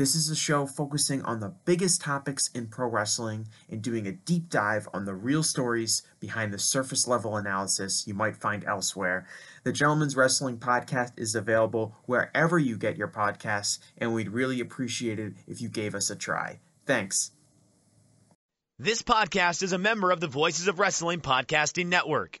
This is a show focusing on the biggest topics in pro wrestling and doing a deep dive on the real stories behind the surface level analysis you might find elsewhere. The Gentleman's Wrestling Podcast is available wherever you get your podcasts, and we'd really appreciate it if you gave us a try. Thanks. This podcast is a member of the Voices of Wrestling Podcasting Network.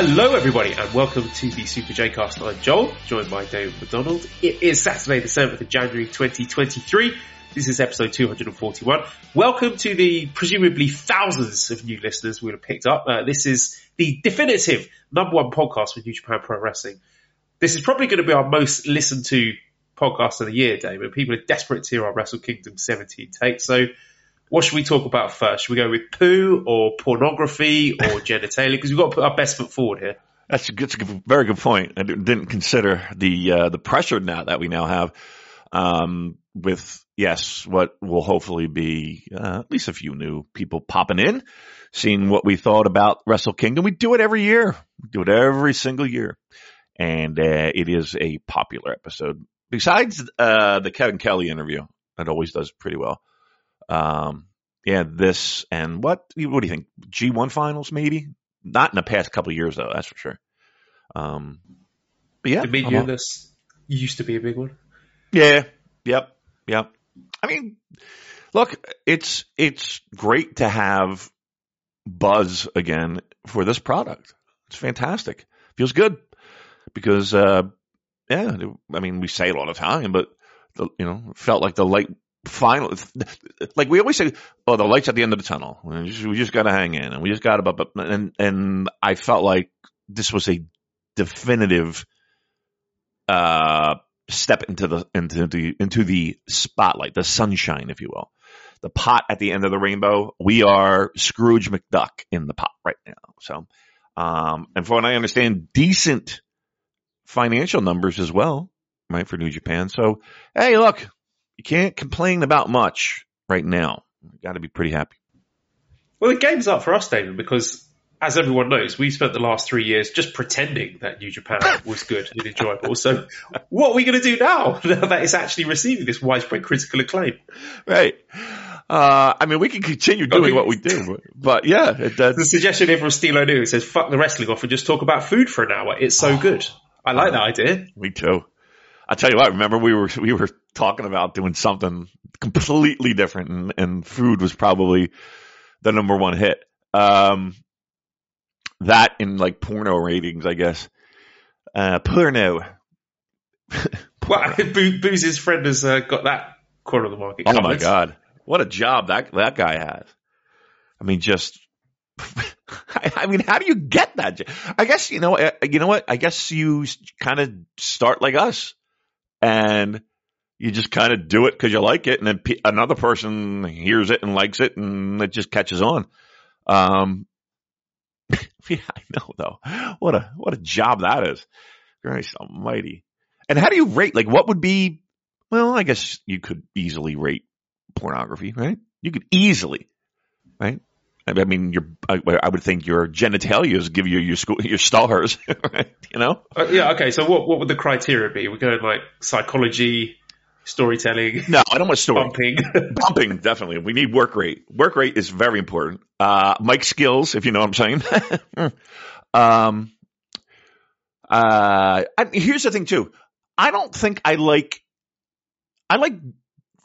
Hello, everybody, and welcome to the Super J Cast. I'm Joel, joined by David McDonald. It is Saturday, the 7th of January 2023. This is episode 241. Welcome to the presumably thousands of new listeners we'll have picked up. Uh, this is the definitive number one podcast for New Japan Pro Wrestling. This is probably going to be our most listened to podcast of the year, David. People are desperate to hear our Wrestle Kingdom 17 take. So what should we talk about first? Should we go with poo or pornography or genitalia? Because we've got to put our best foot forward here. That's a, good, that's a very good point. I didn't consider the uh, the pressure now that we now have um, with yes, what will hopefully be uh, at least a few new people popping in, seeing what we thought about Wrestle Kingdom. We do it every year. We do it every single year, and uh, it is a popular episode. Besides uh, the Kevin Kelly interview, that always does pretty well. Um, yeah, this and what? What do you think? G one finals, maybe? Not in the past couple years, though. That's for sure. Um, but yeah, the year this used to be a big one. Yeah. Yep. Yep. I mean, look, it's it's great to have buzz again for this product. It's fantastic. Feels good because, uh, yeah, I mean, we say it all the time, but the, you know, felt like the light final, like we always say, oh, the light's at the end of the tunnel. We just, just got to hang in, and we just got to, but and and I felt like this was a definitive uh, step into the into the into the spotlight, the sunshine, if you will, the pot at the end of the rainbow. We are Scrooge McDuck in the pot right now. So, um, and from what I understand, decent financial numbers as well, right for New Japan. So, hey, look, you can't complain about much right now. You've got to be pretty happy. Well, the game's up for us, David, because as everyone knows, we spent the last three years just pretending that New Japan was good and enjoyable. So, what are we going to do now, now that it's actually receiving this widespread critical acclaim? Right. Uh, I mean, we can continue doing what we do, but, yeah, it does. The suggestion here from Steel O'Neill says, "Fuck the wrestling off and just talk about food for an hour." It's so oh, good. I like that idea. Me too. I tell you what, remember we were we were talking about doing something completely different, and, and food was probably the number one hit. Um, that in like porno ratings, I guess. Uh, porno. well, Booze's friend has uh, got that corner of the market. Oh my god, what a job that that guy has! I mean, just I, I mean, how do you get that? I guess you know. uh, You know what? I guess you kind of start like us, and you just kind of do it because you like it, and then pe- another person hears it and likes it, and it just catches on. Um, yeah, I know though. What a what a job that is. Christ Almighty. And how do you rate? Like, what would be? Well, I guess you could easily rate pornography, right? You could easily, right? I mean, your I, I would think your genitalia give you your school your stars, right? You know, Uh, yeah, okay. So what what would the criteria be? We're going like psychology, storytelling, no, I don't want story. bumping. Bumping, definitely. We need work rate. Work rate is very important. Uh, mic skills, if you know what I'm saying. um, uh, I, here's the thing too. I don't think I like, I like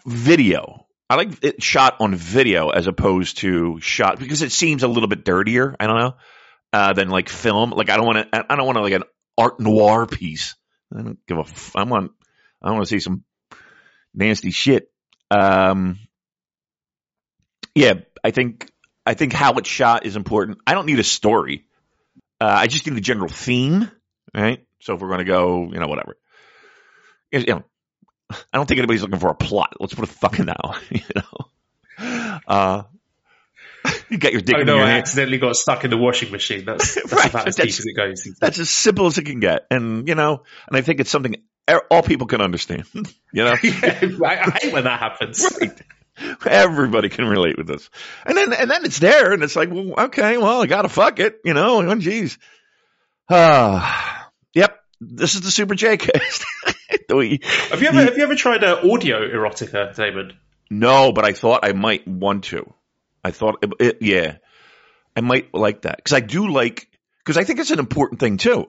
video. I like it shot on video as opposed to shot because it seems a little bit dirtier. I don't know, uh, than like film. Like I don't want to, I don't want to like an art noir piece. I don't give a, f- I want, I want to see some nasty shit. Um, yeah, I think I think how it's shot is important. I don't need a story. Uh, I just need a general theme, right? So if we're going to go, you know, whatever. You know, I don't think anybody's looking for a plot. Let's put it fucking now, you know. Uh, you got your dick know your I hand. accidentally got stuck in the washing machine. That's, that's Right, about as that's- deep as it goes. That's as simple as it can get, and you know, and I think it's something all people can understand. you know, yeah, I, I hate when that happens. Right. Everybody can relate with this. And then and then it's there and it's like, well, okay, well, I gotta fuck it, you know, oh geez. Ah yep. This is the Super J cast. We- Have you ever have you ever tried uh, audio erotica, David? no, but I thought I might want to. I thought it, it- yeah. I might like that. Because I do like because I think it's an important thing too.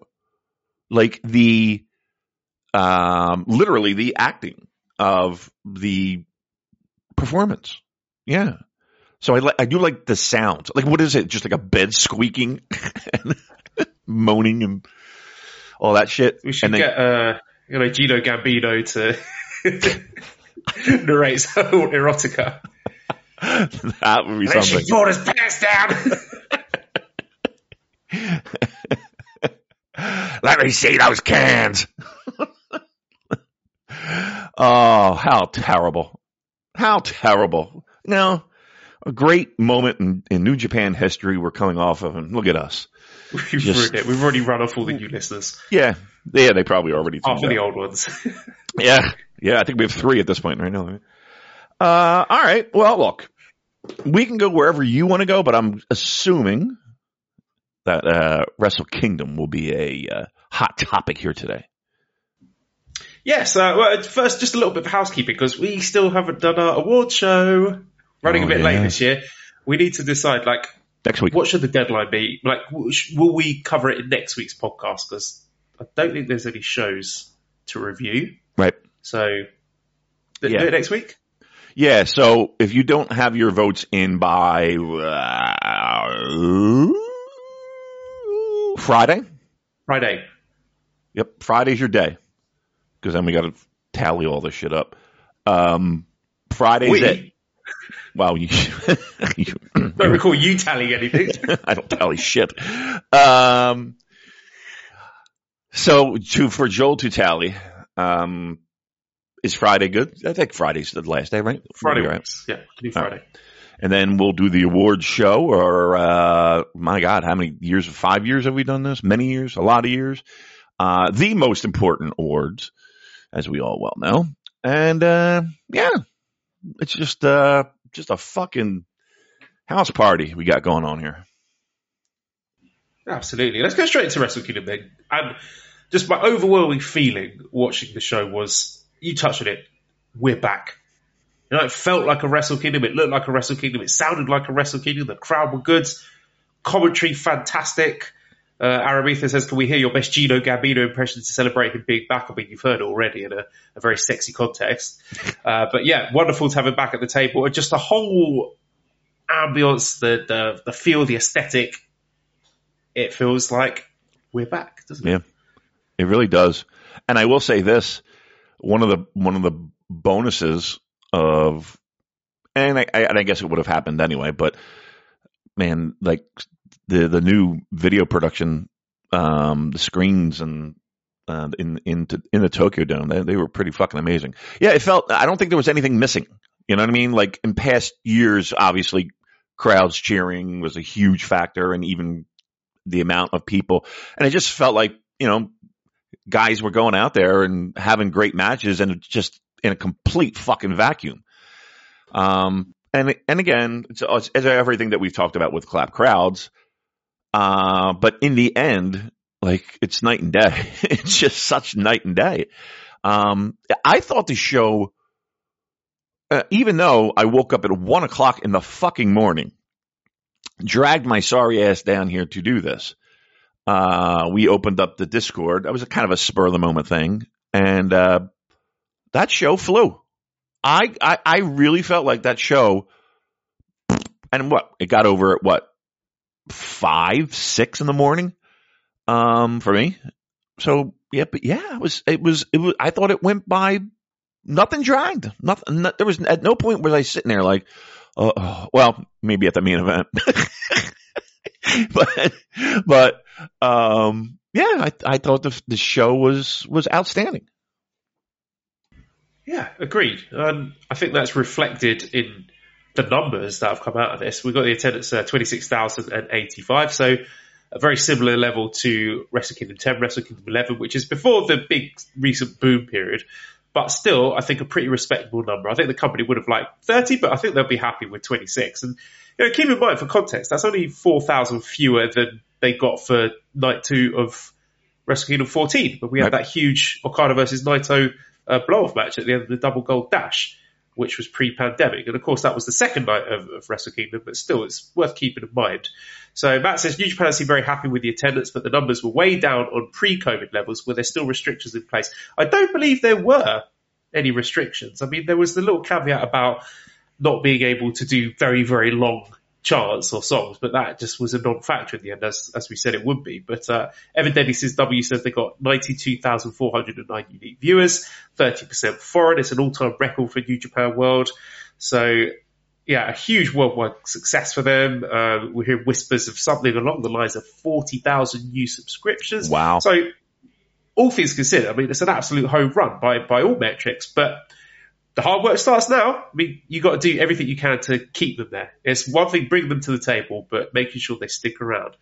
Like the um literally the acting of the performance. Yeah. So I like I do like the sound. Like what is it? Just like a bed squeaking and moaning and all that shit. We should and then, get uh, you know Gino Gambino to narrate some erotica. that would be And then she something. brought his pants down. Let me see those cans. oh, how terrible. How terrible. Now, a great moment in, in New Japan history we're coming off of, and look at us. We've Just- ruined it. We've already run off all the new listeners. Yeah, yeah, they probably already Half of the old ones. Yeah, yeah, I think we have three at this point right now. Uh, all right. Well, look, we can go wherever you want to go, but I'm assuming that uh, Wrestle Kingdom will be a uh, hot topic here today. yes. Uh, well, first, just a little bit of housekeeping because we still haven't done our award show. Running Oh, a bit yeah. late this year. We need to decide, like, Next week. what should the deadline be? Like, will we cover it in next week's podcast? Because I don't think there's any shows to review. Right. So, th- Yeah. do it next week. Yeah, so if you don't have your votes in by uh, Friday, Friday. yep, Friday's your day. Because then we got to tally all this shit up. Um, Friday's We- it. Well, you, you Don't recall you tallying anything. I don't tally shit. Um, so to for Joel to tally, um, is Friday good? I think Friday's the last day, right? Friday We'll be all right. Yeah, do Friday. and then we'll do the awards show. Or uh, my God, how many years? Five years have we done this? Many years, a lot of years. Uh, the most important awards, as we all well know. And uh, yeah, it's just uh, just a fucking house party we got going on here. Absolutely. Let's go straight into Wrestle Kingdom then. And just my overwhelming feeling watching the show was you touched on it. We're back. You know, it felt like a Wrestle Kingdom. It looked like a Wrestle Kingdom. It sounded like a Wrestle Kingdom. The crowd were good. Commentary fantastic. Uh, Aramitha says, "Can we hear your best Gino Gambino impression to celebrate him being back?" I mean, you've heard it already in a, a very sexy context. Uh, but yeah, wonderful to have him back at the table. And just the whole ambience, the the, the feel, the aesthetic. It feels like we're back, doesn't it? Yeah. It really does. And I will say this: one of the one of the bonuses of, and I, I, and I guess it would have happened anyway, but man, like the the new video production, um, the screens and uh, in in in the Tokyo Dome, they, they were pretty fucking amazing. Yeah, it felt. I don't think there was anything missing. You know what I mean? Like in past years, obviously, crowds cheering was a huge factor, and even the amount of people. And it just felt like you know, guys were going out there and having great matches, and just in a complete fucking vacuum. Um, and and again, it's, it's, it's everything that we've talked about with clap crowds. Uh, but in the end, like it's night and day. it's just such night and day. Um, I thought the show, uh, even though I woke up at one o'clock in the fucking morning, dragged my sorry ass down here to do this. Uh, we opened up the Discord. That was a kind of a spur of the moment thing, and uh, that show flew. I, I I really felt like that show, and what it got over at what five six in the morning, um, for me. So yeah, but yeah, it was it was it was. I thought it went by nothing dragged. Nothing. No, there was at no point was I sitting there like, uh, oh, well, maybe at the main event, but but um, yeah, I I thought the the show was was outstanding. Yeah, agreed. Um, I think that's reflected in the numbers that have come out of this. We've got the attendance uh, 26,085, so a very similar level to Wrestle Kingdom 10, Wrestle Kingdom 11, which is before the big recent boom period. But still, I think a pretty respectable number. I think the company would have liked 30, but I think they'll be happy with 26. And you know, keep in mind, for context, that's only 4,000 fewer than they got for night two of Wrestle Kingdom 14, but we had that huge Okada versus Naito uh, blow off match at the end of the Double Gold Dash, which was pre pandemic. And of course, that was the second night of, of Wrestle Kingdom, but still, it's worth keeping in mind. So Matt says New Japan seem very happy with the attendance, but the numbers were way down on pre-COVID levels, where there's still restrictions in place. I don't believe there were any restrictions. I mean, there was the little caveat about not being able to do very, very long charts or songs, but that just was a non-factor in the end, as, as we said it would be. But uh, evidently, since W says they got 92,409 unique viewers, 30% foreign. It's an all-time record for New Japan World. So, yeah, a huge worldwide success for them. Uh, we hear whispers of something along the lines of 40,000 new subscriptions. Wow. So, all things considered, I mean, it's an absolute home run by, by all metrics, but the hard work starts now. I mean, you got to do everything you can to keep them there. It's one thing bringing them to the table, but making sure they stick around.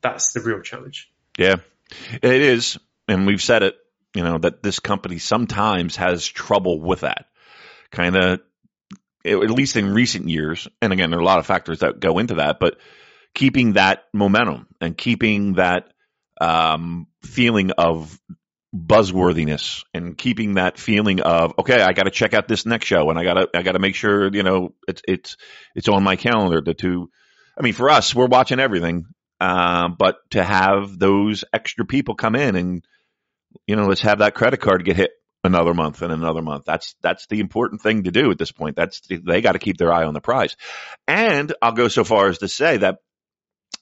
That's the real challenge. Yeah, it is. And we've said it, you know, that this company sometimes has trouble with that kind of, at least in recent years. And again, there are a lot of factors that go into that, but keeping that momentum and keeping that um, feeling of buzzworthiness and keeping that feeling of okay, I got to check out this next show and I got to I got to make sure you know it's it's it's on my calendar. The two, I mean, for us, we're watching everything, uh, but to have those extra people come in and you know let's have that credit card get hit another month and another month. That's that's the important thing to do at this point. That's they got to keep their eye on the prize. And I'll go so far as to say that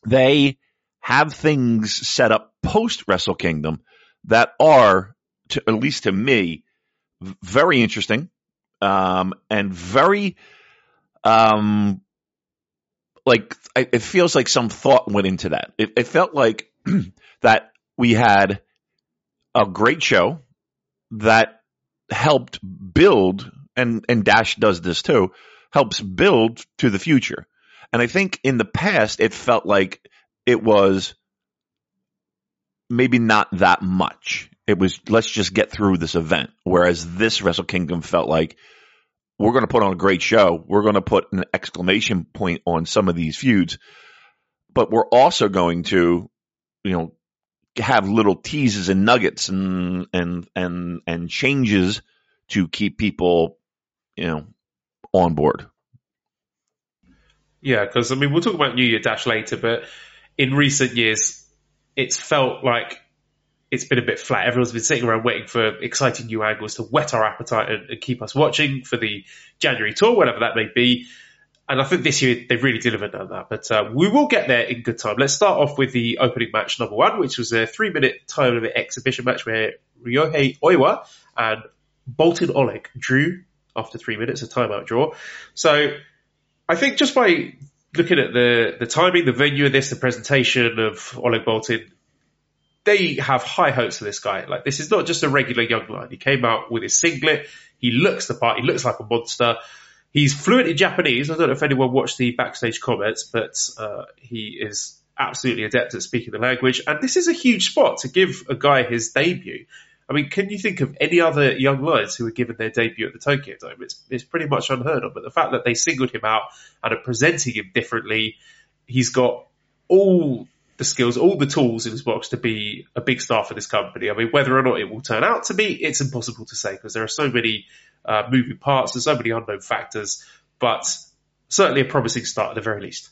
they have things set up post Wrestle Kingdom that are, to, at least to me, very interesting um, and very um, like it feels like some thought went into that. It, it felt like that we had a great show that helped build, and and Dash does this too, helps build to the future. And I think in the past it felt like it was maybe not that much. It was let's just get through this event. Whereas this Wrestle Kingdom felt like we're going to put on a great show. We're going to put an exclamation point on some of these feuds, but we're also going to, you know, have little teases and nuggets and and and and changes to keep people, you know, on board. Yeah, because I mean, we'll talk about New Year Dash later, but in recent years, it's felt like it's been a bit flat. Everyone's been sitting around waiting for exciting new angles to whet our appetite and, and, keep us watching for the January tour, whatever that may be. And I think this year they've really delivered on that. But uh, we will get there in good time. Let's start off with the opening match number one, which was a three minute time limit exhibition match where Ryohei Oiwa and Boltin Oleg drew after three minutes, a timeout draw. So I think just by looking at the the timing, the venue of this, the presentation of Oleg Boltin, they have high hopes for this guy. Like this is not just a regular young lion. He came out with his singlet. He looks the part. He looks like a monster. He's fluent in Japanese. I don't know if anyone watched the backstage comments, but uh, he is absolutely adept at speaking the language. And this is a huge spot to give a guy his debut. I mean, can you think of any other young lions who were given their debut at the Tokyo Dome? It's, it's pretty much unheard of. But the fact that they singled him out and are presenting him differently, he's got all the skills, all the tools in his box to be a big star for this company. I mean, whether or not it will turn out to be, it's impossible to say because there are so many uh, moving parts, and so many unknown factors. But certainly a promising start at the very least.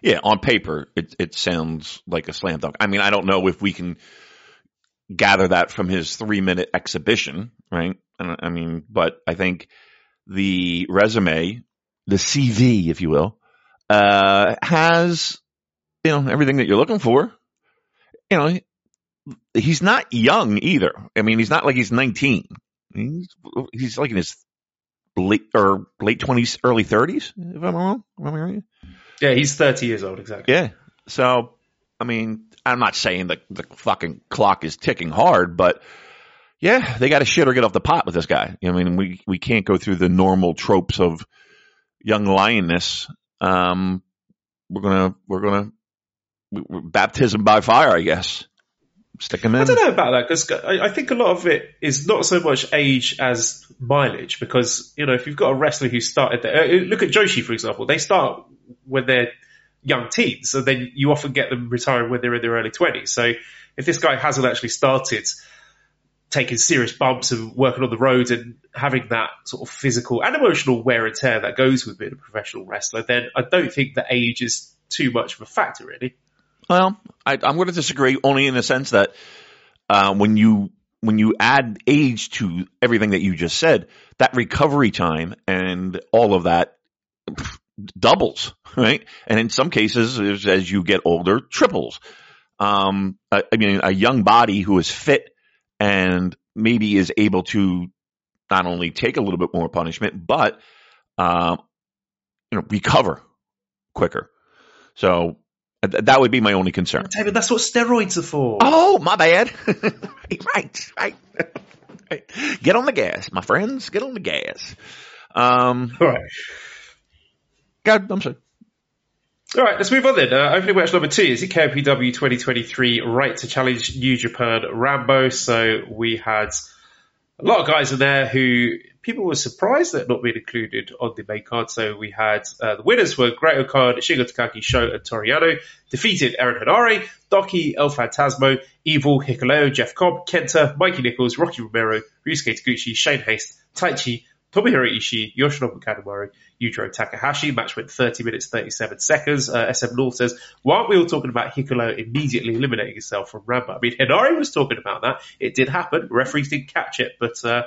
Yeah, on paper, it, it sounds like a slam dunk. I mean, I don't know if we can gather that from his three minute exhibition, right? I mean, but I think the resume, the CV, if you will, uh, has, you know, everything that you're looking for. You know, he's not young either. I mean, he's not like he's 19. He's, he's like in his late or late 20s, early 30s, if I'm wrong. Am I right? Yeah, he's 30 years old, exactly. Yeah. So, I mean, I'm not saying that the fucking clock is ticking hard, but yeah, they got to shit or get off the pot with this guy. I mean, we, we can't go through the normal tropes of young lioness. Um, we're gonna, we're gonna, baptism by fire, I guess. Stick him in. I don't know about that because I, I, think a lot of it is not so much age as mileage. Because you know, if you've got a wrestler who started, there, uh, look at Joshi for example. They start when they're young teens, so then you often get them retiring when they're in their early twenties. So if this guy hasn't actually started taking serious bumps and working on the road and having that sort of physical and emotional wear and tear that goes with being a professional wrestler, then I don't think that age is too much of a factor, really. Well, I, am going to disagree only in the sense that uh, when you when you add age to everything that you just said, that recovery time and all of that doubles, right? And in some cases, as you get older, triples. Um, I, I mean, a young body who is fit and maybe is able to not only take a little bit more punishment, but um, you know, recover quicker. So that would be my only concern. David, that's what steroids are for. Oh, my bad. right, right, right. Get on the gas, my friends. Get on the gas. Um, All right. God, I'm sorry. All right, let's move on then. Uh, opening match number two is the KOPW 2023 Right to Challenge New Japan Rambo. So we had a lot of guys in there who people were surprised that not being included on the main card. So we had uh, the winners were Great-O-Khan, Shingo Takagi, Sho, and Toru Yano. Defeated Aaron Henare, Doki, El Phantasmo, Evil, Hikuleo, Jeff Cobb, Kenta, Mikey Nicholls, Rocky Romero, Ryusuke Taguchi, Shane Haste, Taichi, Tomohiro Ishii, Yoshinobu Kanemaru, Yujiro Takahashi. Match went 30 minutes, 37 seconds. Uh, SM North says, why aren't we all talking about Hikuleo immediately eliminating himself from Rambo? I mean, Henare was talking about that. It did happen. Referees didn't catch it, but, uh,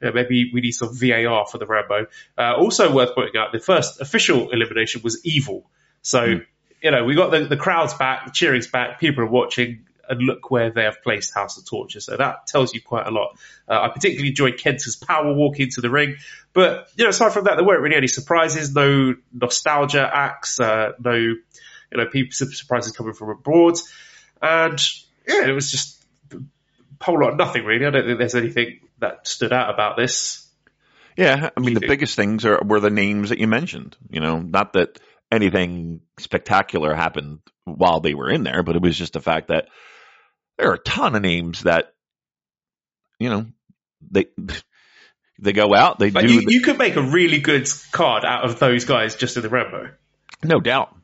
maybe we need some VAR for the Rambo. Uh, also worth pointing out, the first official elimination was Evil. So, mm. you know, we got the, the crowds back, the cheering's back, people are watching and look where they have placed House of Torture. So that tells you quite a lot. Uh, I particularly enjoyed Kenta's power walk into the ring, but you know, aside from that, there weren't really any surprises. No nostalgia acts. Uh, no, you know, people surprises coming from abroad, and yeah, it was just a whole lot of nothing really. I don't think there's anything that stood out about this. Yeah, I mean, the biggest things are were the names that you mentioned. You know, not that anything spectacular happened while they were in there, but it was just the fact that there are a ton of names that you know they they go out they but do you, the, you could make a really good card out of those guys just in the Rambo. No doubt.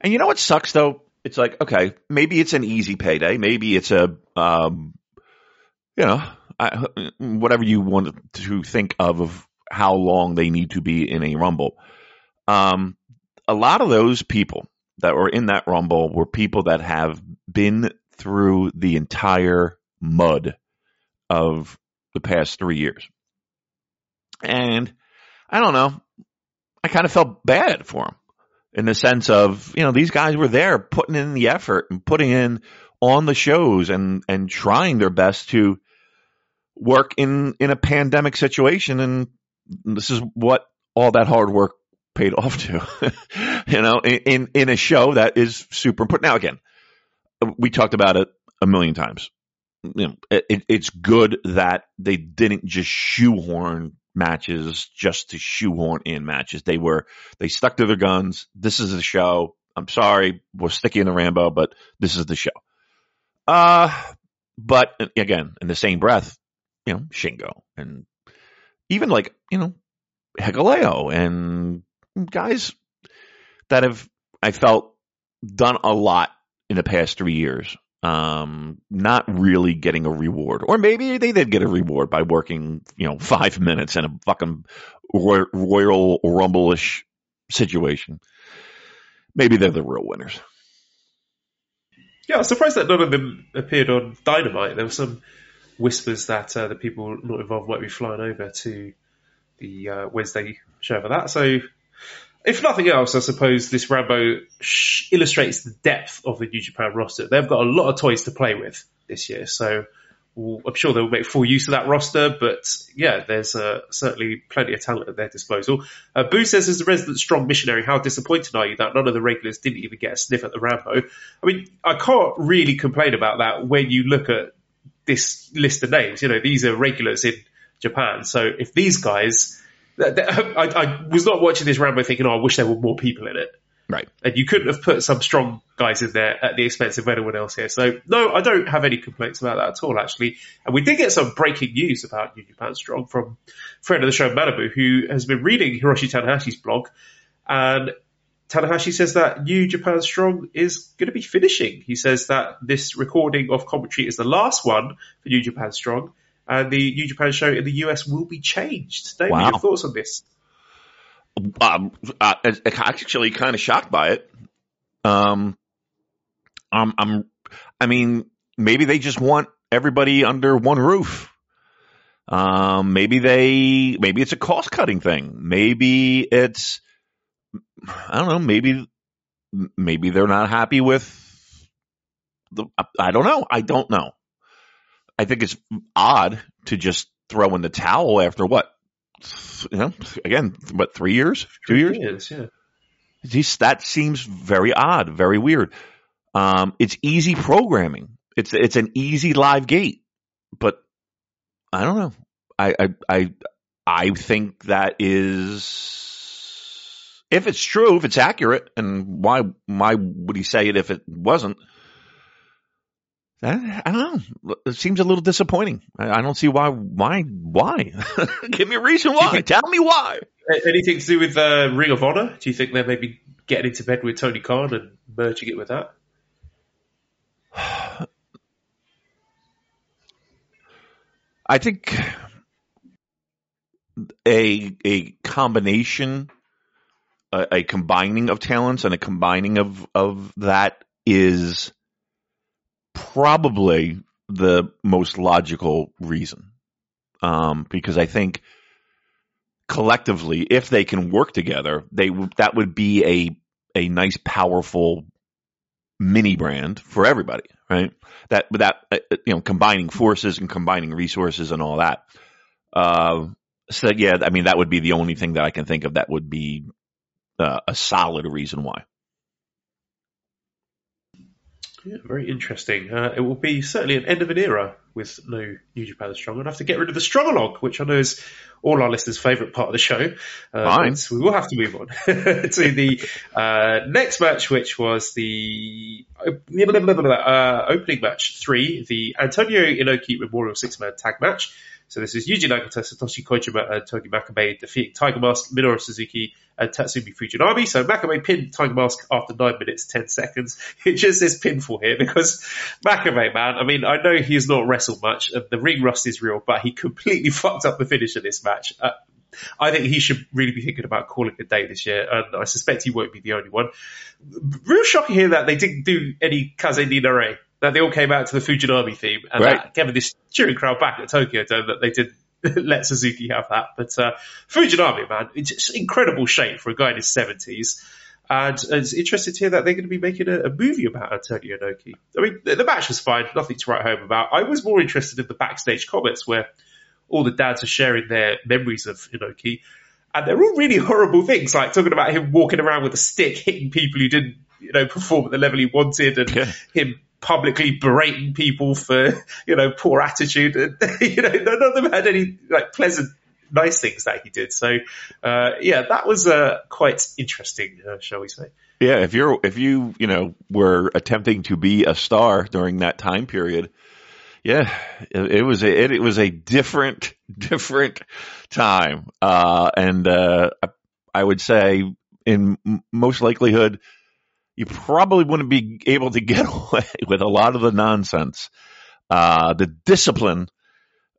And you know what sucks though? It's like okay maybe it's an easy payday. Maybe it's a um you know I, whatever you want to think of of how long they need to be in a rumble. Um a lot of those people that were in that rumble were people that have been through the entire mud of the past three years. And I don't know, I kind of felt bad for him in the sense of, you know, these guys were there putting in the effort and putting in on the shows and, and trying their best to work in, in a pandemic situation. And this is what all that hard work paid off to. you know, in in a show that is super important. Now, again, we talked about it a million times. You know, it, it's good that they didn't just shoehorn matches just to shoehorn in matches. They were they stuck to their guns. This is the show. I'm sorry, we're sticking in the Rambo, but this is the show. Uh but again, in the same breath, you know, Shingo and even like, you know, Hikuleo and guys that have I felt done a lot in the past three years um, not really getting a reward, or maybe they did get a reward by working, you know, five minutes in a fucking Royal, Royal Rumble-ish situation. Maybe they're the real winners. Yeah, I was surprised that none of them appeared on Dynamite. There were some whispers that uh, the people not involved might be flying over to the uh, Wednesday show for that. So if nothing else, I suppose this Rambo sh- illustrates the depth of the New Japan roster. They've got a lot of toys to play with this year, so we'll, I'm sure they'll make full use of that roster. But yeah, there's uh, certainly plenty of talent at their disposal. Uh, Boo says, as a resident strong missionary, how disappointed are you that none of the regulars didn't even get a sniff at the Rambo? I mean, I can't really complain about that when you look at this list of names. You know, these are regulars in Japan, so if these guys I, I, was not watching this Rambo thinking, oh, I wish there were more people in it. Right. And you couldn't have put some strong guys in there at the expense of anyone else here. So, no, I don't have any complaints about that at all, actually. And we did get some breaking news about New Japan Strong from friend of the show, Manabu, who has been reading Hiroshi Tanahashi's blog. And Tanahashi says that New Japan Strong is going to be finishing. He says that this recording of commentary is the last one for New Japan Strong and the New Japan show in the US will be changed. David, wow. your thoughts on this? Um, uh, actually, kind of shocked by it. Um, I'm, I'm, I mean, maybe they just want everybody under one roof. Um, maybe they, maybe it's a cost cutting thing. Maybe it's, I don't know. Maybe, maybe they're not happy with the. I don't know. I don't know. I think it's odd to just throw in the towel after what? You know, again, what three years, two years? years yeah. He's, that seems very odd, very weird. Um, it's easy programming. It's it's an easy live gate, but I don't know. I I I, I think that is if it's true, if it's accurate, and why why would he say it if it wasn't? I, I don't know. It seems a little disappointing. I, I don't see why. Why? Why? Give me a reason why. Tell me why. Anything to do with uh, Ring of Honor? Do you think they're maybe getting into bed with Tony Khan and merging it with that? I think a a combination, a, a combining of talents and a combining of of that is probably the most logical reason. Um, because I think collectively, if they can work together, they that would be a a nice, powerful mini brand for everybody, right? That that uh, you know, combining forces and combining resources and all that. Uh, so yeah, I mean, that would be the only thing that I can think of that would be uh, a solid reason why. Yeah, very interesting. Uh, it will be certainly an end of an era with no New Japan Strong. I'd have to get rid of the Strong-a-log, which I know is all our listeners' favourite part of the show. Uh, Fine. we will have to move on to the uh, next match, which was the uh, opening match three, the Antonio Inoki Memorial Six Man Tag Match. So this is Yuji Nagata, Satoshi Kojima, and Togi Makabe defeating Tiger Mask, Minoru Suzuki, and Tatsumi Fujinami. So Makabe pinned Tiger Mask after 9 minutes 10 seconds. It just says pinfall here because Makabe, man, I mean, I know he's not wrestled much and the ring rust is real, but he completely fucked up the finish of this match. Uh, I think he should really be thinking about calling a day this year, and I suspect he won't be the only one. Real shocking here that they didn't do any Kaze ni Nare that they all came out to the Fujinami theme and right. that gave this cheering crowd back at Tokyo Dome that they did let Suzuki have that. But uh, Fujinami, man, it's incredible shape for a guy in his seventies. And it's interesting to hear that they're going to be making a, a movie about Antonio Inoki. I mean, the, the, match was fine, nothing to write home about. I was more interested in the backstage comments where all the dads are sharing their memories of Inoki. and they're all really horrible things, like talking about him walking around with a stick, hitting people who didn't, you know, perform at the level he wanted, and Yeah. him publicly berating people for, you know, poor attitude. And, you know, none of them had any like pleasant, nice things that he did. So, uh, yeah, that was uh, quite interesting, uh, shall we say? Yeah, if you're if you you know were attempting to be a star during that time period, yeah, it, it was a it, it was a different different time, uh, and uh, I, would say in most likelihood you probably wouldn't be able to get away with a lot of the nonsense, uh, the discipline,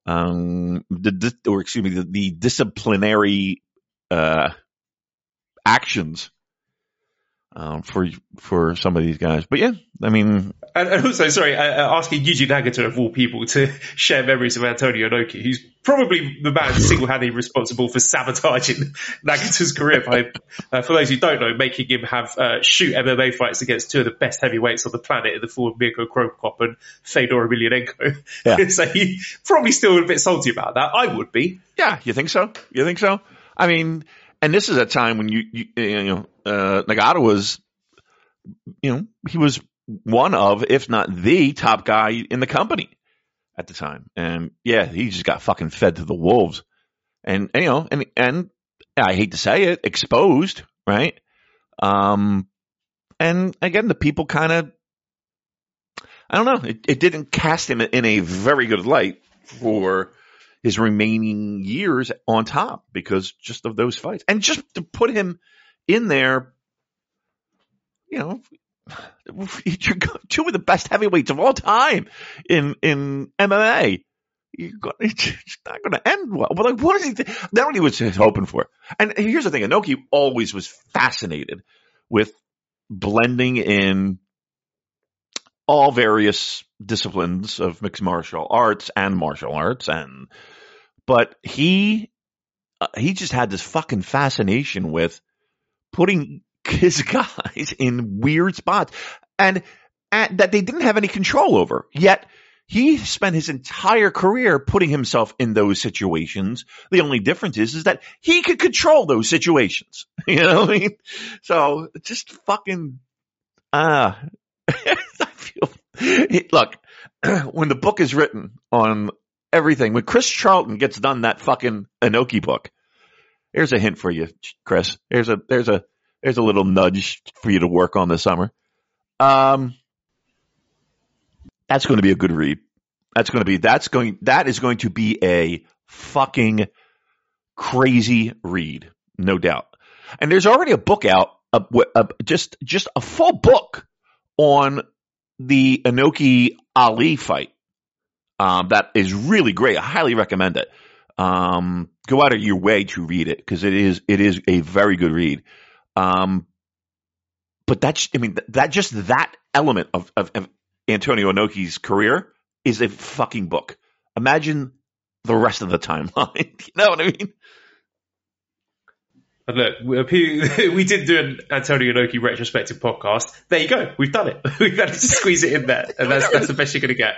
um, the or excuse me, the, the disciplinary uh, actions um, for for some of these guys. But yeah, I mean, And, and also, sorry, uh, uh, asking Yuji Nagata of all people to share memories of Antonio Inoki, who's probably the man single-handedly responsible for sabotaging Nagata's career by, uh, for those who don't know, making him have uh, shoot MMA fights against two of the best heavyweights on the planet in the form of Mirko Cro Cop and Fedor Emelianenko. Yeah. so he probably still a bit salty about that. I would be. yeah, you think so? You think so? I mean, and this is a time when you you, you know uh, Nagata was, you know, he was one of, if not the top guy in the company at the time, and yeah, he just got fucking fed to the wolves, and, and you know, and and I hate to say it, exposed, right? Um, and again, the people kind of, I don't know, it, it didn't cast him in a very good light for his remaining years on top because just of those fights. And just to put him in there, you know, two of the best heavyweights of all time in in MMA. You're go- It's not going to end well. But like, what is he? Th- not only was hoping for, and here's the thing: Inoki always was fascinated with blending in all various disciplines of mixed martial arts and martial arts and but he uh, he just had this fucking fascination with putting his guys in weird spots and, and that they didn't have any control over. Yet he spent his entire career putting himself in those situations. The only difference is is that he could control those situations. You know what i mean? So just fucking ah feel look when the book is written on everything when Chris Charlton gets done that fucking Inoki book. Here's a hint for you, Chris. There's a there's a there's a little nudge for you to work on this summer. Um, that's going to be a good read. That's going to be that's going that is going to be a fucking crazy read, no doubt. And there's already a book out, a, a, just just a full book on the Inoki Ali fight. Um, that is really great. I highly recommend it. Um, go out of your way to read it because it is it is a very good read. Um, but that's I mean that just that element of, of, of Antonio Inoki's career is a fucking book. Imagine the rest of the timeline. you know what I mean? And look, we, we did do an Antonio Inoki retrospective podcast. There you go. We've done it. We've managed to squeeze it in there. And that's, that's the best you're going to get.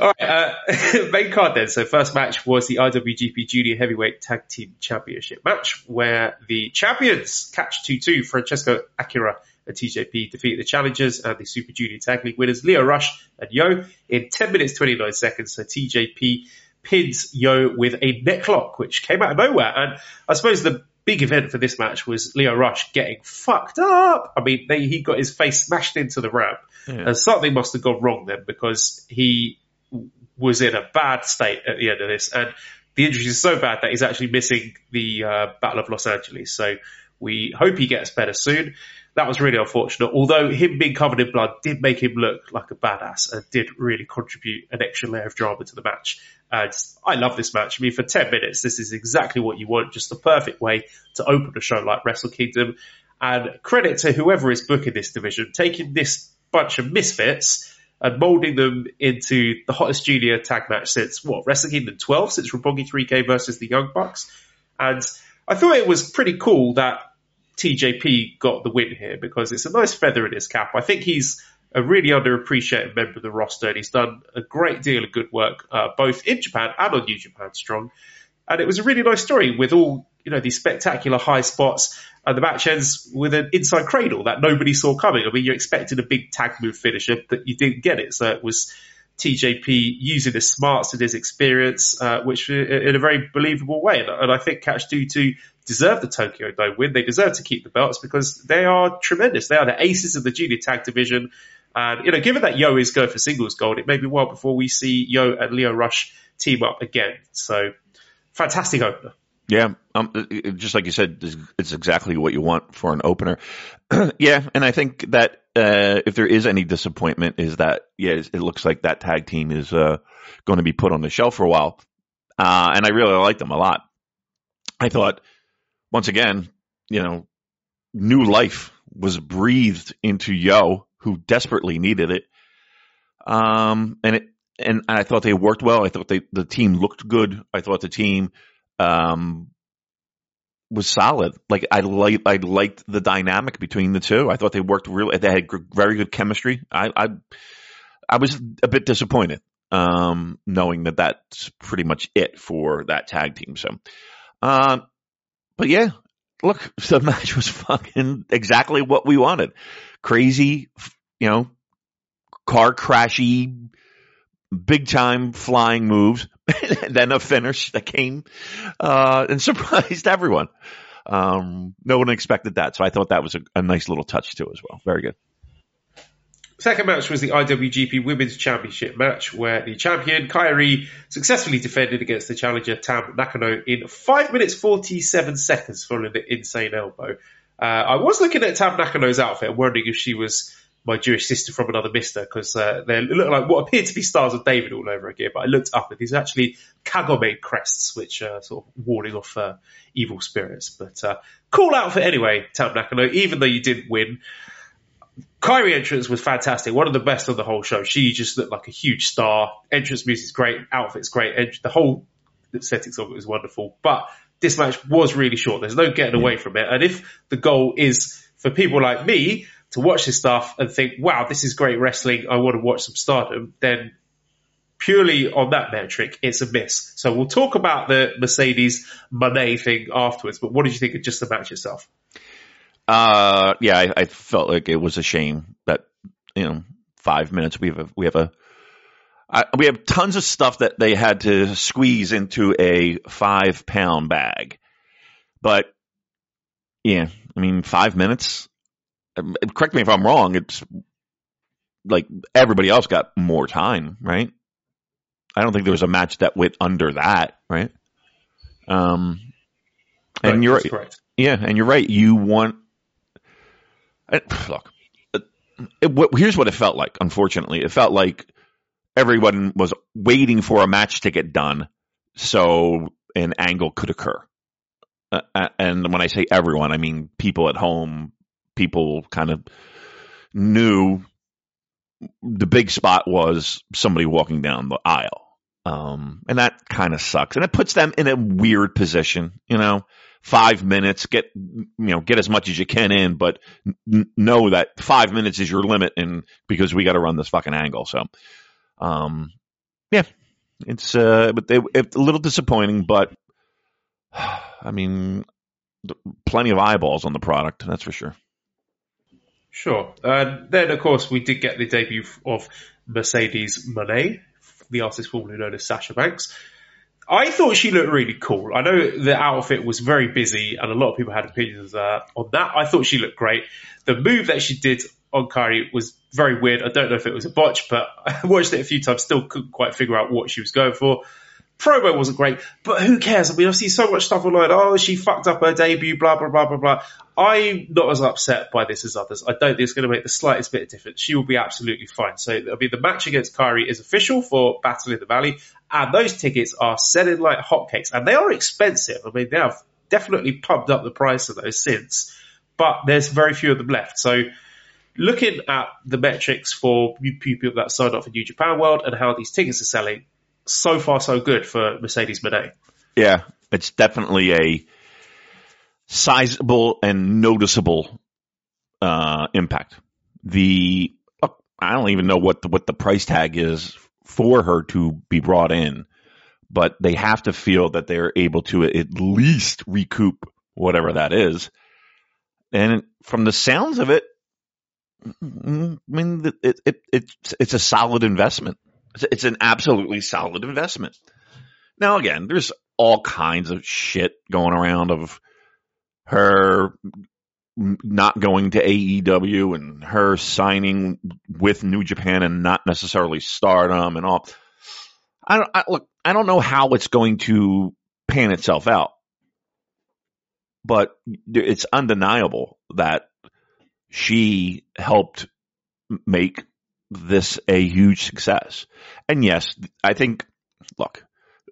All right. Uh, main card then. So first match was the IWGP Junior Heavyweight Tag Team Championship match where the champions catch 2-2 Francesco Akira and TJP defeated the challengers and the Super Junior Tag League winners Lio Rush and Yo in 10 minutes 29 seconds. So TJP pins Yo with a necklock, which came out of nowhere. And I suppose the big event for this match was Lio Rush getting fucked up. I mean, they, he got his face smashed into the ramp. Yeah. And something must have gone wrong then because he was in a bad state at the end of this. And the injury is so bad that he's actually missing the uh, Battle of Los Angeles. So we hope he gets better soon. That was really unfortunate. Although him being covered in blood did make him look like a badass and did really contribute an extra layer of drama to the match. And I love this match. I mean, for 10 minutes, this is exactly what you want. Just the perfect way to open a show like Wrestle Kingdom. And credit to whoever is booking this division, taking this bunch of misfits and molding them into the hottest junior tag match since what Wrestle Kingdom 12, since Roppongi 3K versus the Young Bucks. And I thought it was pretty cool that TJP got the win here because it's a nice feather in his cap. I think he's a really underappreciated member of the roster and he's done a great deal of good work uh, both in Japan and on New Japan Strong. And it was a really nice story with all you know these spectacular high spots, and the match ends with an inside cradle that nobody saw coming. I mean, you expected a big tag move finisher, but you didn't get it. So it was TJP using his smarts and his experience, uh, which in a very believable way. And, I think catch due 2 deserve the Tokyo Dome win. They deserve to keep the belts because they are tremendous. They are the aces of the junior tag division. And, you know, given that Yo is going for singles gold, it may be well before we see Yo and Lio Rush team up again. So, fantastic opener. Yeah, um, just like you said, it's exactly what you want for an opener. yeah, and I think that uh, if there is any disappointment, is that yeah, it looks like that tag team is uh, going to be put on the shelf for a while, uh, and I really like them a lot. I thought once again, you know, new life was breathed into Yo, who desperately needed it. Um, and it, and I thought they worked well. I thought they, the team looked good. I thought the team, um, was solid. Like I liked, I liked the dynamic between the two. I thought they worked really, they had very good chemistry. I, I, I was a bit disappointed, um, knowing that that's pretty much it for that tag team. So, um, but yeah, look, the match was fucking exactly what we wanted. Crazy, you know, car crashy, big time flying moves, then a finish that came uh, and surprised everyone. Um, no one expected that, so I thought that was a, a nice little touch too as well. Very good. Second match was the IWGP Women's Championship match, where the champion Kairi successfully defended against the challenger Tam Nakano in five minutes forty-seven seconds, following the insane elbow. Uh, I was looking at Tam Nakano's outfit, and wondering if she was my Jewish sister from another mister, because uh, they look like what appeared to be stars of David all over again. But I looked up, and these are actually Kagome crests, which are sort of warding off uh, evil spirits. But uh, cool outfit anyway, Tam Nakano. Even though you didn't win. Kairi entrance was fantastic. One of the best of the whole show. She just looked like a huge star. Entrance music's great. Outfit's great. The whole aesthetics of it was wonderful. But this match was really short. There's no getting away from it. And if the goal is for people like me to watch this stuff and think, wow, this is great wrestling. I want to watch some stardom, then purely on that metric, it's a miss. So we'll talk about the Mercedes Moné thing afterwards. But what did you think of just the match itself? Uh, yeah, I, I, felt like it was a shame that you know five minutes. We have a, we have a I, we have tons of stuff that they had to squeeze into a five pound bag, but yeah, I mean five minutes. Um, correct me if I'm wrong. It's like everybody else got more time, right? I don't think there was a match that went under that, right? Um, and right, you're right. Yeah, and you're right. You want look, it, it, here's what it felt like. Unfortunately, it felt like everyone was waiting for a match to get done so an angle could occur. Uh, and when I say everyone, I mean people at home, people kind of knew the big spot was somebody walking down the aisle. Um, and that kind of sucks. And it puts them in a weird position, you know five minutes, get you know get as much as you can in, but n- know that five minutes is your limit, and because we got to run this fucking angle. So, um, yeah, it's uh, but they, it's a little disappointing, but I mean, plenty of eyeballs on the product, that's for sure. Sure. Uh, then, of course, we did get the debut of Mercedes Moné, the artist formerly known as Sasha Banks. I thought she looked really cool. I know the outfit was very busy, and a lot of people had opinions uh, on that. I thought she looked great. The move that she did on Kairi was very weird. I don't know if it was a botch, but I watched it a few times, still couldn't quite figure out what she was going for promo wasn't great, but who cares? I mean, I've seen so much stuff online. Oh, she fucked up her debut, blah, blah, blah, blah, blah. I'm not as upset by this as others. I don't think it's going to make the slightest bit of difference. She will be absolutely fine. So, I mean, the match against Kairi is official for Battle in the Valley, and those tickets are selling like hotcakes, and they are expensive. I mean, they have definitely pumped up the price of those since, but there's very few of them left. So, looking at the metrics for people that signed up for New Japan World and how these tickets are selling, so far so good for Mercedes Moné. Yeah, it's definitely a sizable and noticeable uh, impact. The uh, I don't even know what the, what the price tag is for her to be brought in, but they have to feel that they're able to at least recoup whatever that is. And from the sounds of it, mm, mm, I mean, it, it, it's it's a solid investment. It's, an absolutely solid investment. Now, again, there's all kinds of shit going around of her not going to AEW and her signing with New Japan and not necessarily Stardom and all. I don't I, look. I don't know how it's going to pan itself out, but it's undeniable that she helped make this a huge success. And yes, I think. Look,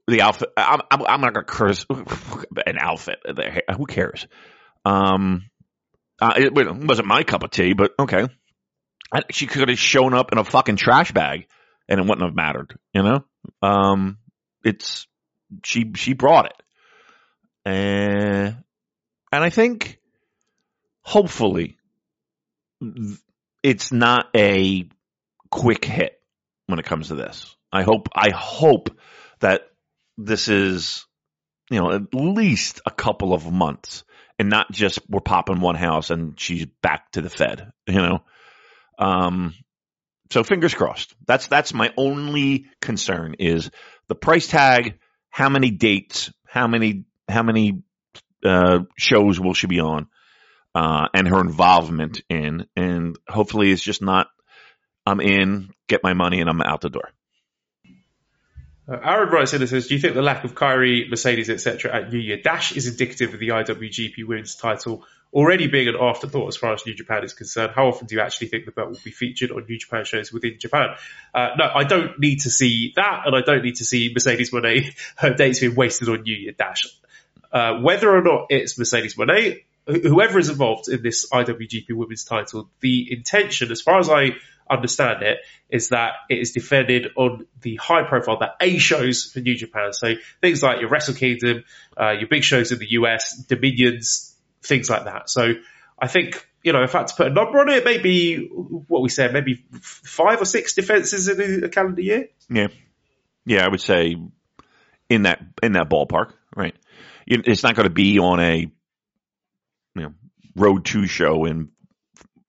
the outfit. I'm, I'm, not going to curse an outfit. Who cares? Um, uh, it, it, wasn't my cup of tea, but okay. I, she could have shown up in a fucking trash bag, and it wouldn't have mattered. You know, um, it's she she brought it, and and I think hopefully it's not a quick hit when it comes to this. I hope I hope that this is you know at least a couple of months and not just we're popping one house and she's back to the Fed. You know, um, so fingers crossed. That's that's my only concern is the price tag. How many dates? How many how many uh, shows will she be on? Uh, and her involvement in, and hopefully it's just not I'm in, get my money, and I'm out the door. Uh, Aaron writes in and says, "Do you think the lack of Kairi, Mercedes, etc. at New Year Dash is indicative of the IWGP Women's Title already being an afterthought as far as New Japan is concerned? How often do you actually think the belt will be featured on New Japan shows within Japan?" Uh, no, I don't need to see that, and I don't need to see Mercedes Moné her dates being wasted on New Year Dash. Uh, whether or not it's Mercedes Moné, whoever is involved in this IWGP Women's Title, the intention, as far as I understand it is that it is defended on the high profile, the A shows for New Japan. So things like your Wrestle Kingdom, uh, your big shows in the US, Dominions, things like that. So I think, you know, if I had to put a number on it, maybe what we said, maybe five or six defenses in a calendar year. Yeah. Yeah, I would say in that, in that ballpark, right? It's not going to be on a, you know, road two show in,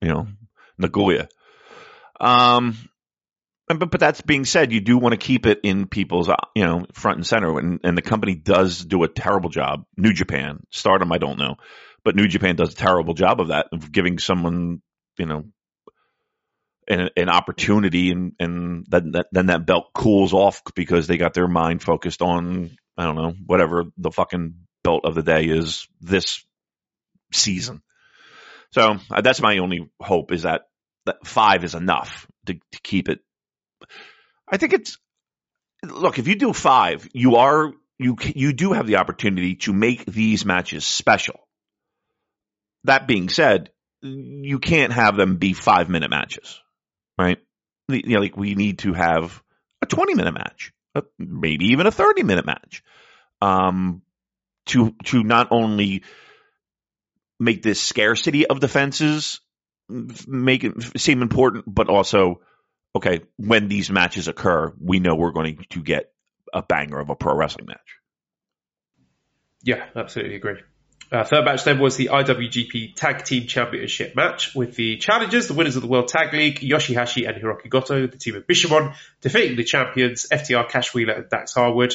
you know, Nagoya um, but but that's being said, you do want to keep it in people's uh, you know front and center, and, and the company does do a terrible job. New Japan, Stardom, I don't know, but New Japan does a terrible job of that of giving someone you know an, an opportunity, and and then that, then that belt cools off because they got their mind focused on I don't know whatever the fucking belt of the day is this season. So uh, that's my only hope is that that five is enough to, to keep it. I think it's look if you do five, you are you you do have the opportunity to make these matches special. That being said, you can't have them be five minute matches, right? You know, like we need to have a twenty minute match, maybe even a thirty minute match, um, to to not only make this scarcity of defenses make it seem important, but also, okay, when these matches occur, we know we're going to get a banger of a pro wrestling match. Yeah, absolutely agree. Uh, third match then was the IWGP Tag Team Championship match with the challengers, the winners of the World Tag League, Yoshihashi and Hiroki Goto, the team of Bishamon, defeating the champions FTR Cash Wheeler and Dax Harwood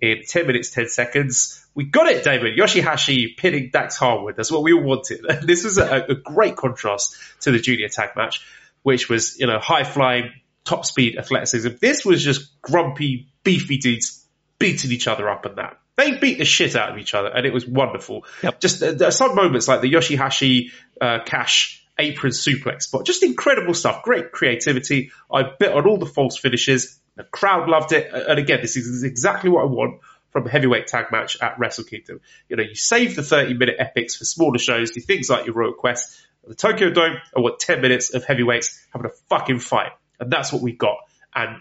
in 10 minutes, 10 seconds. We got it, David. Yoshihashi pinning Dax Harwood. That's what we all wanted. this was a, a, great contrast to the junior tag match, which was, you know, high flying, top speed athleticism. This was just grumpy, beefy dudes beating each other up and that. They beat the shit out of each other and it was wonderful. Yep. Just uh, there are some moments like the Yoshihashi uh, Cash apron suplex spot. Just incredible stuff. Great creativity. I bit on all the false finishes. The crowd loved it. And again, this is exactly what I want from a heavyweight tag match at Wrestle Kingdom. You know, you save the 30 minute epics for smaller shows, do things like your Royal Quest. The Tokyo Dome, I want 10 minutes of heavyweights having a fucking fight. And that's what we got. And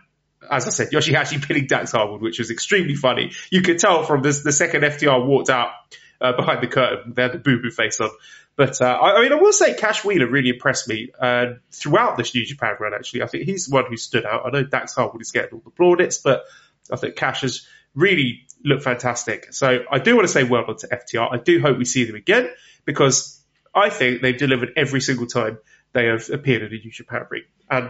as I said, Yoshihashi pinning Dax Harwood, which was extremely funny. You could tell from this, the second FTR walked out uh, behind the curtain, they had the boo boo face on. But uh, I, I, mean, I will say Cash Wheeler really impressed me uh, throughout this New Japan run. Actually, I think he's the one who stood out. I know Dax Harwood is getting all the plaudits, but I think Cash has really looked fantastic. So I do want to say well done to FTR. I do hope we see them again because I think they've delivered every single time they have appeared in a New Japan ring. And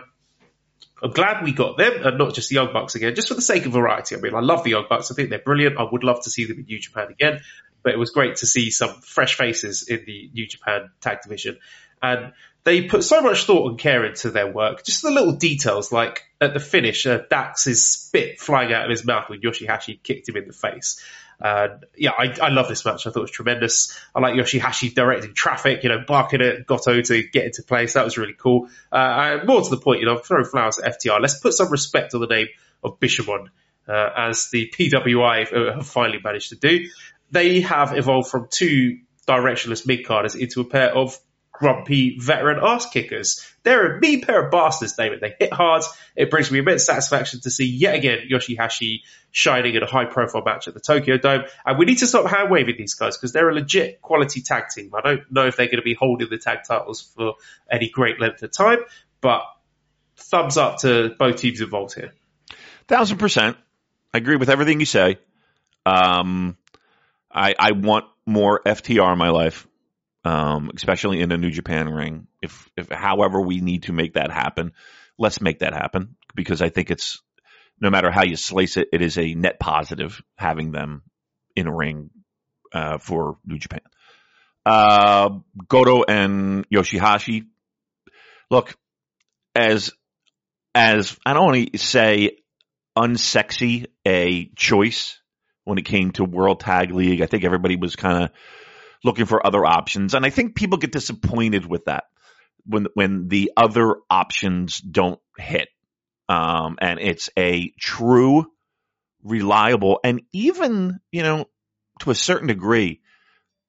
I'm glad we got them and not just the Young Bucks again, just for the sake of variety. I mean, I love the Young Bucks. I think they're brilliant. I would love to see them in New Japan again, but it was great to see some fresh faces in the New Japan tag division. And they put so much thought and care into their work. Just the little details, like at the finish, uh, Dax's spit flying out of his mouth when Yoshihashi kicked him in the face. Uh, yeah, I, I love this match. I thought it was tremendous. I like Yoshihashi directing traffic, you know, barking at Goto to get into place. That was really cool. Uh, more to the point, you know, throw flowers at FTR. Let's put some respect on the name of Bishamon, uh, as the PWI have finally managed to do. They have evolved from two directionless mid carders into a pair of grumpy veteran ass kickers. They're a mean pair of bastards, David. They hit hard. It brings me immense satisfaction to see yet again Yoshihashi shining in a high profile match at the Tokyo Dome. And we need to stop hand waving these guys because they're a legit quality tag team. I don't know if they're going to be holding the tag titles for any great length of time, but thumbs up to both teams involved here. Thousand percent. I agree with everything you say. Um, I, I want more FTR in my life um, especially in a New Japan ring. If, if, however, we need to make that happen, let's make that happen because I think it's no matter how you slice it, it is a net positive having them in a ring uh, for New Japan. Uh, Goto and Yoshihashi. Look, as as I don't want to say unsexy a choice when it came to World Tag League. I think everybody was kind of looking for other options. And I think people get disappointed with that when when the other options don't hit. Um, and it's a true, reliable, and even you know to a certain degree,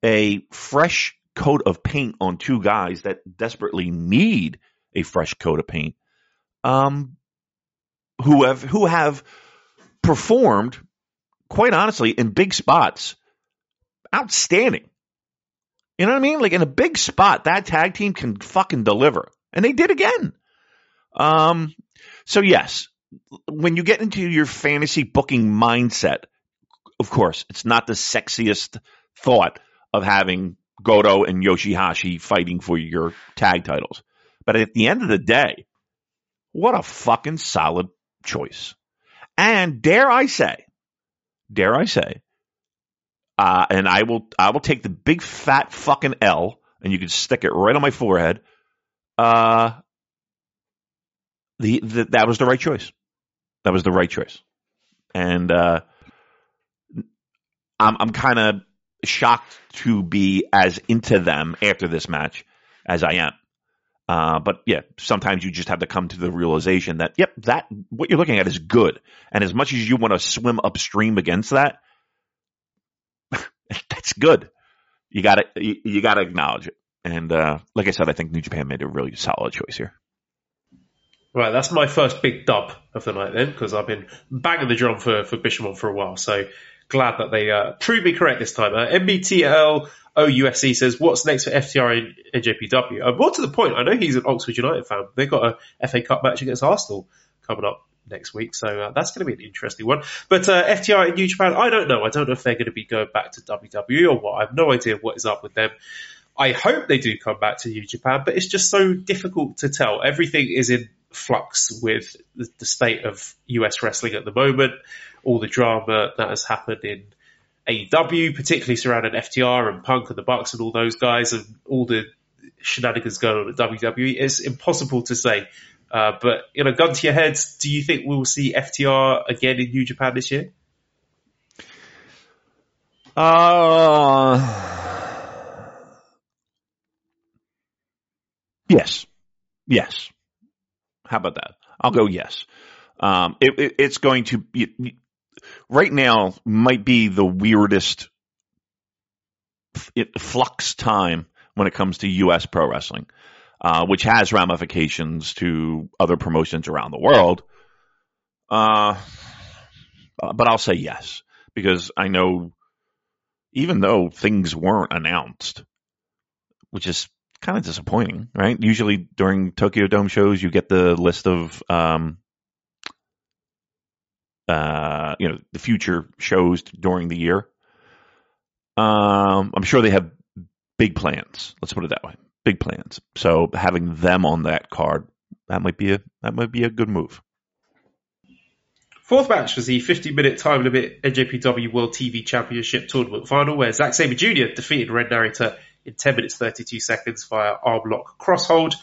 a fresh coat of paint on two guys that desperately need a fresh coat of paint. Um, who have who have performed quite honestly in big spots, outstanding. You know what I mean? Like in a big spot, that tag team can fucking deliver. And they did again. Um, so yes, when you get into your fantasy booking mindset, of course, it's not the sexiest thought of having Goto and Yoshihashi fighting for your tag titles. But at the end of the day, what a fucking solid choice. And dare I say, dare I say, uh, and I will I will take the big fat fucking L, and you can stick it right on my forehead. Uh, the, the that was the right choice. That was the right choice, and uh, I'm I'm kind of shocked to be as into them after this match as I am. Uh, but yeah, sometimes you just have to come to the realization that, yep, that what you're looking at is good. And as much as you want to swim upstream against that, that's good. You got to you, you got to acknowledge it. And uh, like I said, I think New Japan made a really solid choice here. Right, that's my first big dub of the night then, because I've been banging the drum for for Bishamon for a while. So glad that they uh, proved me correct this time. Uh, MBTL OUFC says, "What's next for FTR and NJPW?" Uh, more to the point, I know he's an Oxford United fan. They've got a FA Cup match against Arsenal coming up next week. So uh, that's going to be an interesting one. But uh, FTR in New Japan, I don't know. I don't know if they're going to be going back to WWE or what. I have no idea what is up with them. I hope they do come back to New Japan, but it's just so difficult to tell. Everything is in flux with the state of US wrestling at the moment, all the drama that has happened in AEW, particularly surrounding FTR and Punk and the Bucks and all those guys, and all the shenanigans going on at WWE. It's impossible to say uh, but you know, gun to your heads, do you think we'll see FTR again in New Japan this year? Uh, yes, yes. How about that? I'll go yes. Um, it, it, it's going to be right now might be the weirdest flux time when it comes to U.S. pro wrestling uh, which has ramifications to other promotions around the world. Uh, but I'll say yes because I know even though things weren't announced, which is kind of disappointing, right? Usually during Tokyo Dome shows, you get the list of um, uh, you know, the future shows during the year. Um, I'm sure they have big plans. Let's put it that way. Big plans. So having them on that card, that might be a that might be a good move. Fourth match was the 50 minute time limit NJPW World TV Championship Tournament final where Zack Sabre Jr. defeated Ren Narita in 10 minutes 32 seconds via arm lock crosshold.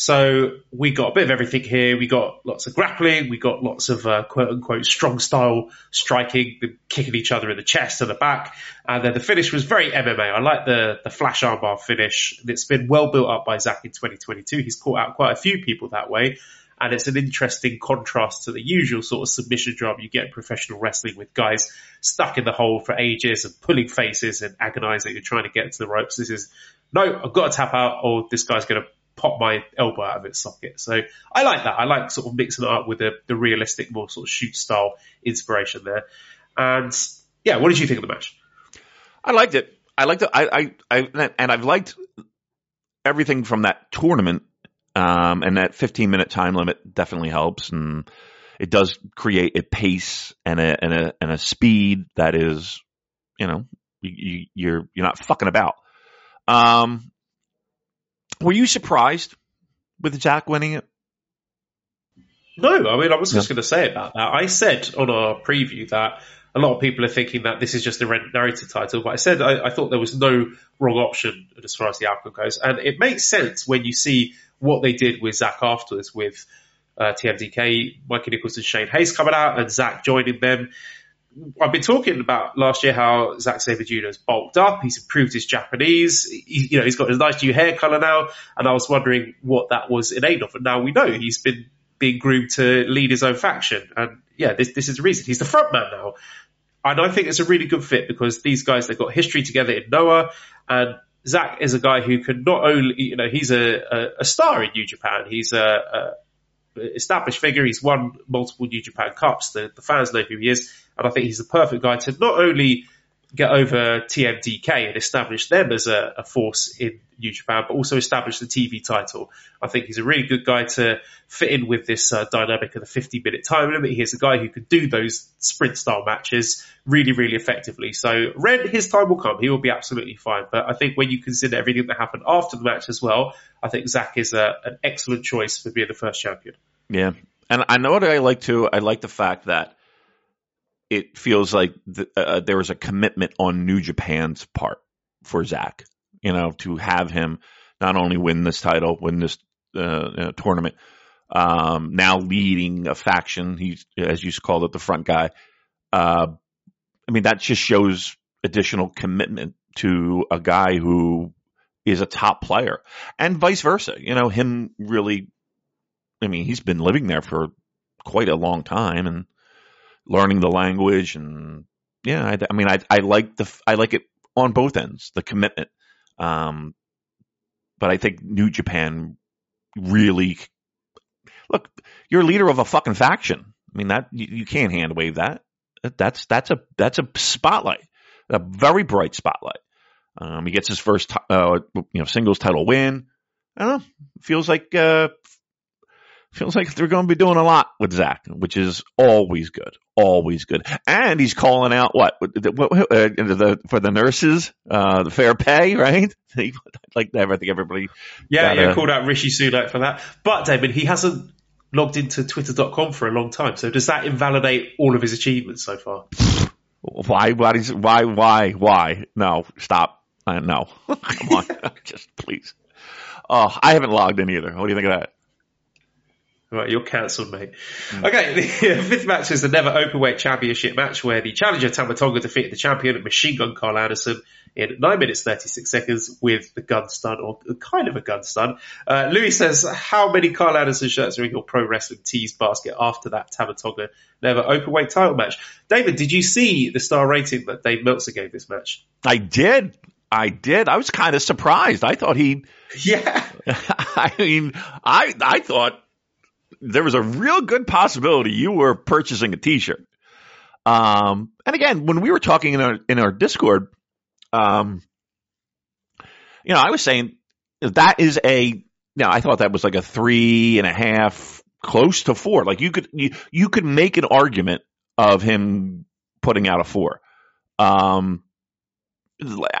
So we got a bit of everything here. We got lots of grappling. We got lots of uh, quote unquote strong style striking, kicking each other in the chest and the back. And then the finish was very MMA. I like the, the flash armbar finish. It's been well built up by Zack in 2022. He's caught out quite a few people that way and it's an interesting contrast to the usual sort of submission job you get in professional wrestling with guys stuck in the hole for ages and pulling faces and agonizing and trying to get to the ropes. This is no, I've got to tap out, or this guy's going to pop my elbow out of its socket. So I like that. I like sort of mixing it up with the, the realistic, more sort of shoot style inspiration there. And yeah, what did you think of the match? I liked it. I liked it. I, I, I and I've liked everything from that tournament um, and that 15 minute time limit definitely helps. And it does create a pace and a, and a, and a speed that is, you know, you, you're, you're not fucking about. Um, were you surprised with Zack winning it? No, I mean, I was just going to say about that. I said on our preview that a lot of people are thinking that this is just a Narita title, but I said I, I, thought there was no wrong option as far as the outcome goes, and it makes sense when you see what they did with Zack afterwards with uh, TMDK, Mikey Nicholls and Shane Haste coming out, and Zack joining them. I've been talking about last year how Zack Sabre Jr. has bulked up. He's improved his Japanese. He, you know, he's got his nice new hair color now, and I was wondering what that was in aid of. And now we know he's been being groomed to lead his own faction. And yeah, this this is the reason he's the front man now. And I think it's a really good fit because these guys they've got history together in Noah, and Zack is a guy who can not only, you know, he's a, a, a star in New Japan. He's a, a, established figure. He's won multiple New Japan Cups. The, the fans know who he is, and I think he's the perfect guy to not only get over TMDK and establish them as a, a, force in New Japan, but also establish the TV title. I think he's a really good guy to fit in with this uh, dynamic of the 50 minute time limit. He's a guy who can do those sprint style matches really, really effectively. So Ren, his time will come. He will be absolutely fine. But I think when you consider everything that happened after the match as well, I think Zack is a, an excellent choice for being the first champion. Yeah. And I know what I like too. I like the fact that it feels like the, uh, there was a commitment on New Japan's part for Zack, you know, to have him not only win this title, win this uh, tournament, um, now leading a faction. He's, as you called it, the front guy. Uh, I mean, that just shows additional commitment to a guy who is a top player and vice versa. You know, him really, I mean, he's been living there for quite a long time and learning the language and yeah, I, I mean, I, I like the, I like it on both ends, the commitment. Um, but I think New Japan really, look, you're a leader of a fucking faction. I mean, that, you, you can't hand wave that. That's, that's a, that's a spotlight, a very bright spotlight. Um, he gets his first, uh, you know, singles title win. I don't know. Feels like, uh, feels like they're going to be doing a lot with Zack, which is always good, always good. And he's calling out what, what uh, the, for the nurses, uh, the fair pay, right? like. I think everybody. Yeah, yeah, called out Rishi Sunak for that. But David, he hasn't logged into Twitter.com for a long time. So does that invalidate all of his achievements so far? Why? Why? Why? Why? Why? No, stop. Uh, no, come on, just please. Oh, I haven't logged in either. What do you think of that? Right, you're cancelled, mate. Mm. Okay, the fifth match is the Never Openweight Championship match where the challenger Tama Tonga defeated the champion Machine Gun Carl Anderson in 9 minutes 36 seconds with the gun stun, or kind of a gun stun. Uh, Louis says, how many Carl Anderson shirts are in your pro wrestling tees basket after that Tama Tonga Never Openweight title match? David, did you see the star rating that Dave Meltzer gave this match? I did. I did. I was kind of surprised. I thought he. Yeah. I mean, I I thought there was a real good possibility you were purchasing a T-shirt. Um, and again, when we were talking in our in our Discord, um, you know, I was saying that is a, you know, I thought that was like a three and a half, close to four. Like you could you you could make an argument of him putting out a four. Um,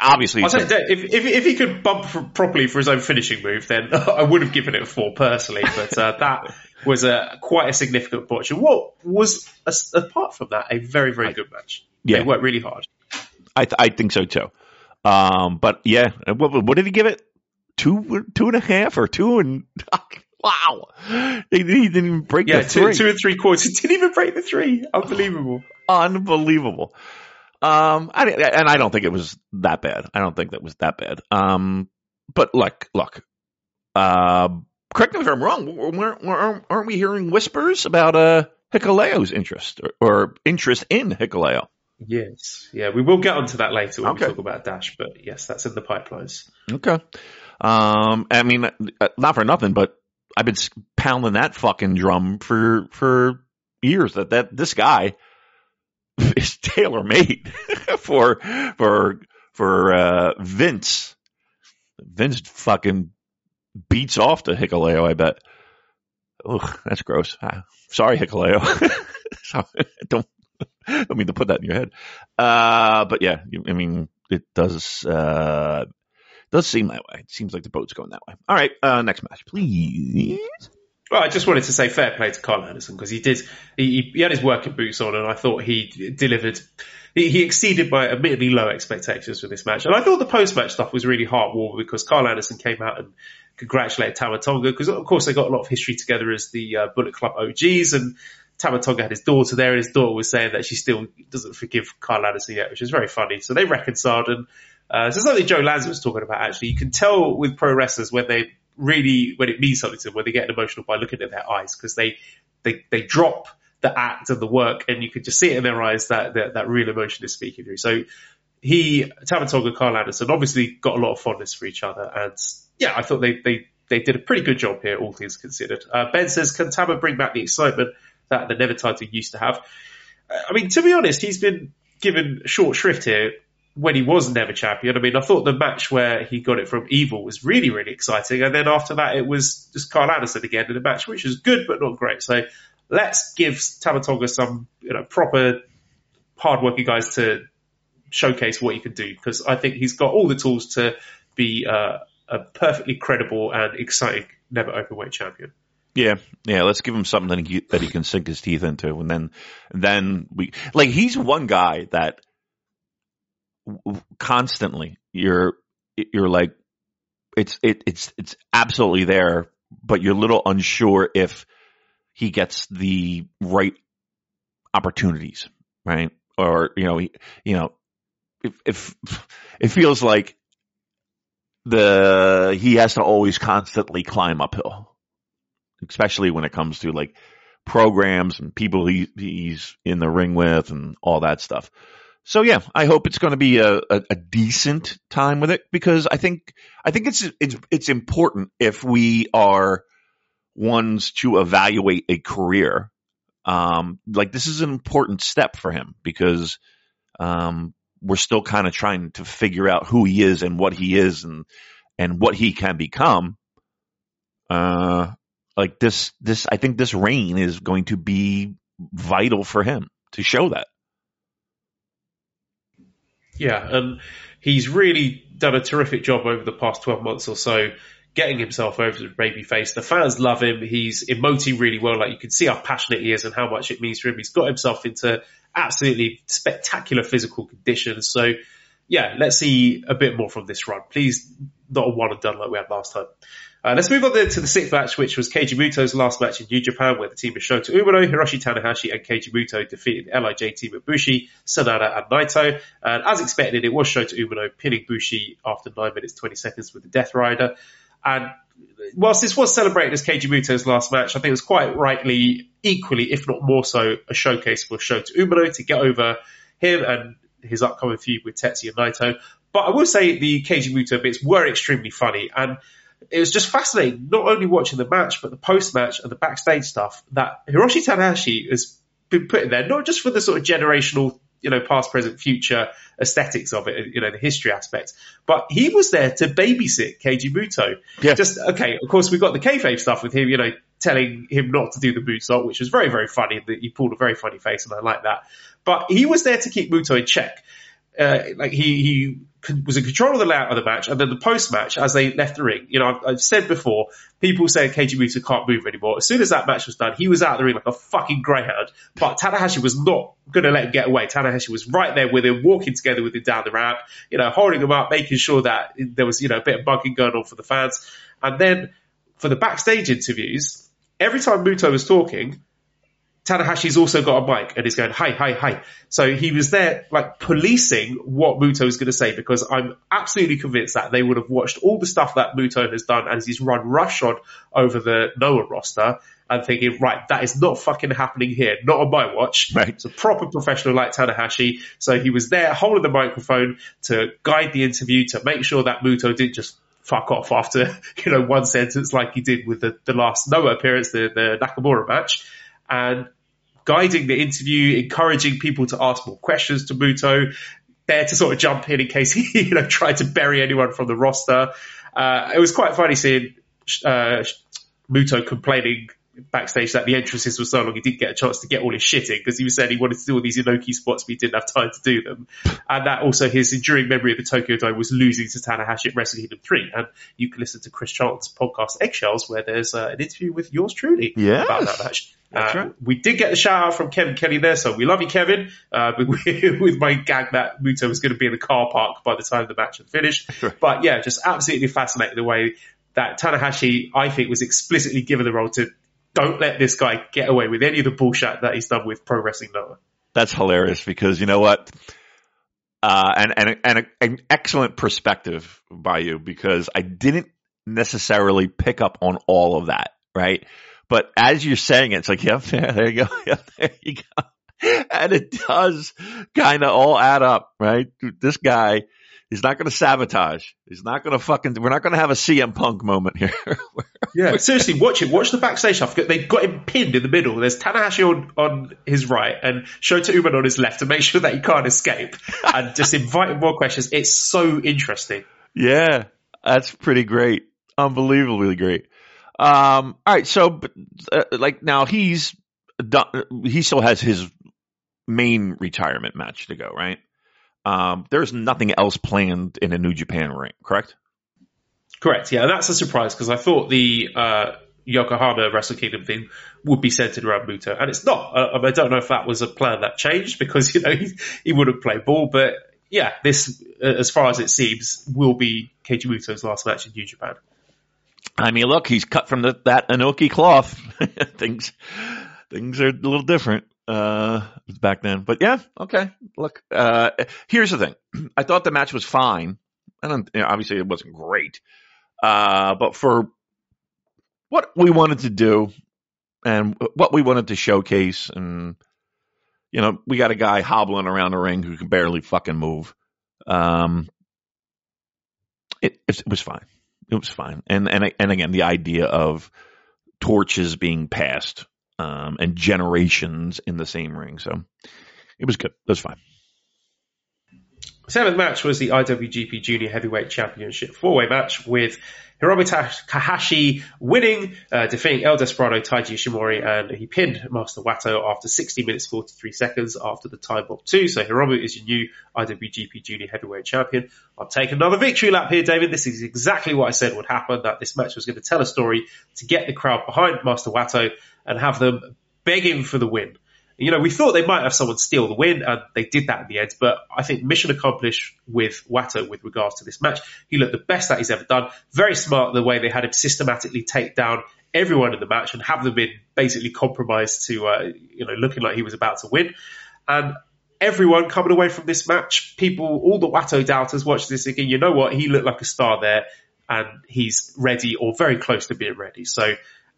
obviously, say, if, if, if he could bump for, properly for his own finishing move, then I would have given it a four personally. But uh, that was a quite a significant botch. And what was apart from that a very very good match? Yeah, they worked really hard. I th- I think so too. Um, but yeah, what, what did he give it? Two two and a half or two and wow, he, he didn't even break yeah, the three. Two, two and three quarters. He didn't even break the three. Unbelievable. Unbelievable. Um, I, and I don't think it was that bad. I don't think that was that bad. Um, but look, look, uh, correct me if I'm wrong. Weren't, aren't we hearing whispers about uh Hikuleo's interest or, or interest in Hikuleo? Yes, yeah, we will get onto that later when okay. we talk about Dash. But yes, that's in the pipelines. Okay. Um, I mean, uh, not for nothing, but I've been pounding that fucking drum for for years that that this guy is tailor made for for for uh, Vince. Vince fucking beats off to Hikuleo. I bet. Ugh, that's gross. Ah, sorry, Hikuleo. don't don't mean to put that in your head. Uh, but yeah, I mean, it does uh, does seem that way. It seems like the boat's going that way. All right, uh, next match, please. Well, I just wanted to say fair play to Carl Anderson because he did. He, he, had his working boots on, and I thought he delivered. He, he, exceeded my admittedly low expectations for this match, and I thought the post match stuff was really heartwarming because Carl Anderson came out and congratulated Tama Tonga because of course they got a lot of history together as the uh, Bullet Club OGs, and Tama Tonga had his daughter there, and his daughter was saying that she still doesn't forgive Carl Anderson yet, which is very funny. So they reconciled, and uh, so something Joe Lanza was talking about actually. You can tell with pro wrestlers when they really when it means something to them, when they get emotional by looking at their eyes because they they they drop the act and the work, and you can just see it in their eyes that that, that real emotion is speaking through. So he Tama Tonga and Anderson obviously got a lot of fondness for each other, and yeah, I thought they they they did a pretty good job here, all things considered. Uh, ben says, can Tama bring back the excitement that the Never title used to have? Uh, I mean, to be honest, he's been given short shrift here when he was never champion. I mean, I thought the match where he got it from Evil was really, really exciting. And then after that, it was just Carl Anderson again in a match, which was good, but not great. So let's give Tama Tonga some, you know, proper hardworking guys to showcase what he can do because I think he's got all the tools to be uh, a perfectly credible and exciting never openweight champion. Yeah, yeah. Let's give him something that he, that he can sink his teeth into, and then then we like he's one guy that constantly you're you're like it's it, it's it's absolutely there, but you're a little unsure if he gets the right opportunities, right? Or you know, he, you know, if if it feels like the he has to always constantly climb uphill, especially when it comes to like programs and people he, he's in the ring with and all that stuff. So yeah, I hope it's going to be a, a, a, decent time with it because I think I think it's it's it's important if we are ones to evaluate a career. Um, like this is an important step for him because um, we're still kind of trying to figure out who he is and what he is and and what he can become. Uh, like this this I think this reign is going to be vital for him to show that. Yeah, and he's really done a terrific job over the past 12 months or so getting himself over to babyface. The fans love him. He's emoting really well. Like you can see how passionate he is and how much it means for him. He's got himself into absolutely spectacular physical conditions. So yeah, let's see a bit more from this run. Please, not a one and done like we had last time. Uh, let's move on to the sixth match, which was Keiji Muto's last match in New Japan, where the team of Shota Umino, Hiroshi Tanahashi, and Keiji Muto defeated the LIJ team of Bushi, Sanada, and Naito. And as expected, it was Shota Umino pinning Bushi after 9 minutes 20 seconds with the Death Rider. And whilst this was celebrated as Keiji Muto's last match, I think it was quite rightly, equally, if not more so, a showcase for Shota Umino to get over him and his upcoming feud with Tetsuya and Naito. But I will say the Keiji Muto bits were extremely funny. And it was just fascinating, not only watching the match, but the post match and the backstage stuff that Hiroshi Tanahashi has been put in there, not just for the sort of generational, you know, past, present, future aesthetics of it, you know, the history aspect, but he was there to babysit Keiji Muto. Yeah. Just, okay, of course, we've got the kayfabe stuff with him, you know, telling him not to do the moonsault, which was very, very funny. That he pulled a very funny face, and I like that. But he was there to keep Muto in check. Uh, like he, he was in control of the layout of the match, and then the post match, as they left the ring, you know, I've, I've said before, people say Keiji Muto can't move anymore. As soon as that match was done, he was out of the ring like a fucking greyhound. But Tanahashi was not going to let him get away. Tanahashi was right there with him, walking together with him down the ramp, you know, holding him up, making sure that there was, you know, a bit of bugging going on for the fans. And then for the backstage interviews, every time Muto was talking, Tanahashi's also got a mic and he's going, hi, hi, hi. So he was there, like, policing what Muto was going to say because I'm absolutely convinced that they would have watched all the stuff that Muto has done as he's run roughshod over the Noah roster and thinking, right, that is not fucking happening here, not on my watch. Right. It's a proper professional like Tanahashi. So he was there holding the microphone to guide the interview to make sure that Muto didn't just fuck off after, you know, one sentence like he did with the, the last Noah appearance, the, the Nakamura match and guiding the interview, encouraging people to ask more questions to Muto, there to sort of jump in in case he you know tried to bury anyone from the roster. Uh, it was quite funny seeing uh, Muto complaining backstage that the entrances were so long he didn't get a chance to get all his shit in because he was saying he wanted to do all these Inoki spots but he didn't have time to do them. And that also his enduring memory of the Tokyo Dome was losing to Tanahashi at Wrestle Kingdom 3. And you can listen to Chris Charlton's podcast Eggshells where there's uh, an interview with yours truly Yes. about that match. That's Uh, right. We did get the shout out from Kevin Kelly there, so we love you, Kevin. Uh, but with my gag that Muto was going to be in the car park by the time the match had finished. But yeah, just absolutely fascinating the way that Tanahashi, I think, was explicitly given the role to don't let this guy get away with any of the bullshit that he's done with Pro Wrestling Noah. That's hilarious because you know what? Uh, and and and a, an excellent perspective by you because I didn't necessarily pick up on all of that, right? But as you're saying it, it's like, yep, there, there you go, yep, there you go, and it does kind of all add up, right? This guy is not going to sabotage. He's not going to fucking. We're not going to have a CM Punk moment here. Yeah, seriously, watch it. Watch the backstage stuff. They've got him pinned in the middle. There's Tanahashi on, on his right and Shota Umino on his left to make sure that he can't escape and just inviting more questions. It's so interesting. Yeah, that's pretty great. Unbelievably great. Um, all right, so uh, like now he's done, he still has his main retirement match to go, right? Um, there's nothing else planned in a New Japan ring, correct? Correct. Yeah, that's a surprise because I thought the uh, Yokohama Wrestle Kingdom thing would be centered around Muto, and it's not. Uh, I don't know if that was a plan that changed because you know he, he wouldn't play ball, but yeah, this, uh, as far as it seems, will be Keiji Muto's last match in New Japan. I mean, look, he's cut from the, that Inoki cloth. things things are a little different uh, back then, but yeah, okay. Look, uh, here's the thing. I thought the match was fine. I don't. You know, obviously, it wasn't great, uh, but for what we wanted to do and what we wanted to showcase, and you know, we got a guy hobbling around the ring who can barely fucking move. Um, it, it was fine. It was fine. And and and again, the idea of torches being passed um, and generations in the same ring. So it was good. Was fine. Seventh match was the IWGP Junior Heavyweight Championship four-way match with Hiromu Takahashi winning, uh, defeating El Desperado, Taiji Ishimori, and he pinned Master Wato after 60 minutes 43 seconds after the time bomb two. So Hiromu is your new IWGP Junior Heavyweight Champion. I'll take another victory lap here, David. This is exactly what I said would happen, that this match was going to tell a story to get the crowd behind Master Wato and have them begging for the win. You know, we thought they might have someone steal the win, and they did that in the end. But I think mission accomplished with Wato with regards to this match. He looked the best that he's ever done. Very smart the way they had him systematically take down everyone in the match and have them been basically compromised to, uh, you know, looking like he was about to win. And everyone coming away from this match, people, all the Wato doubters watch this again. you know what, he looked like a star there, and he's ready or very close to being ready. So,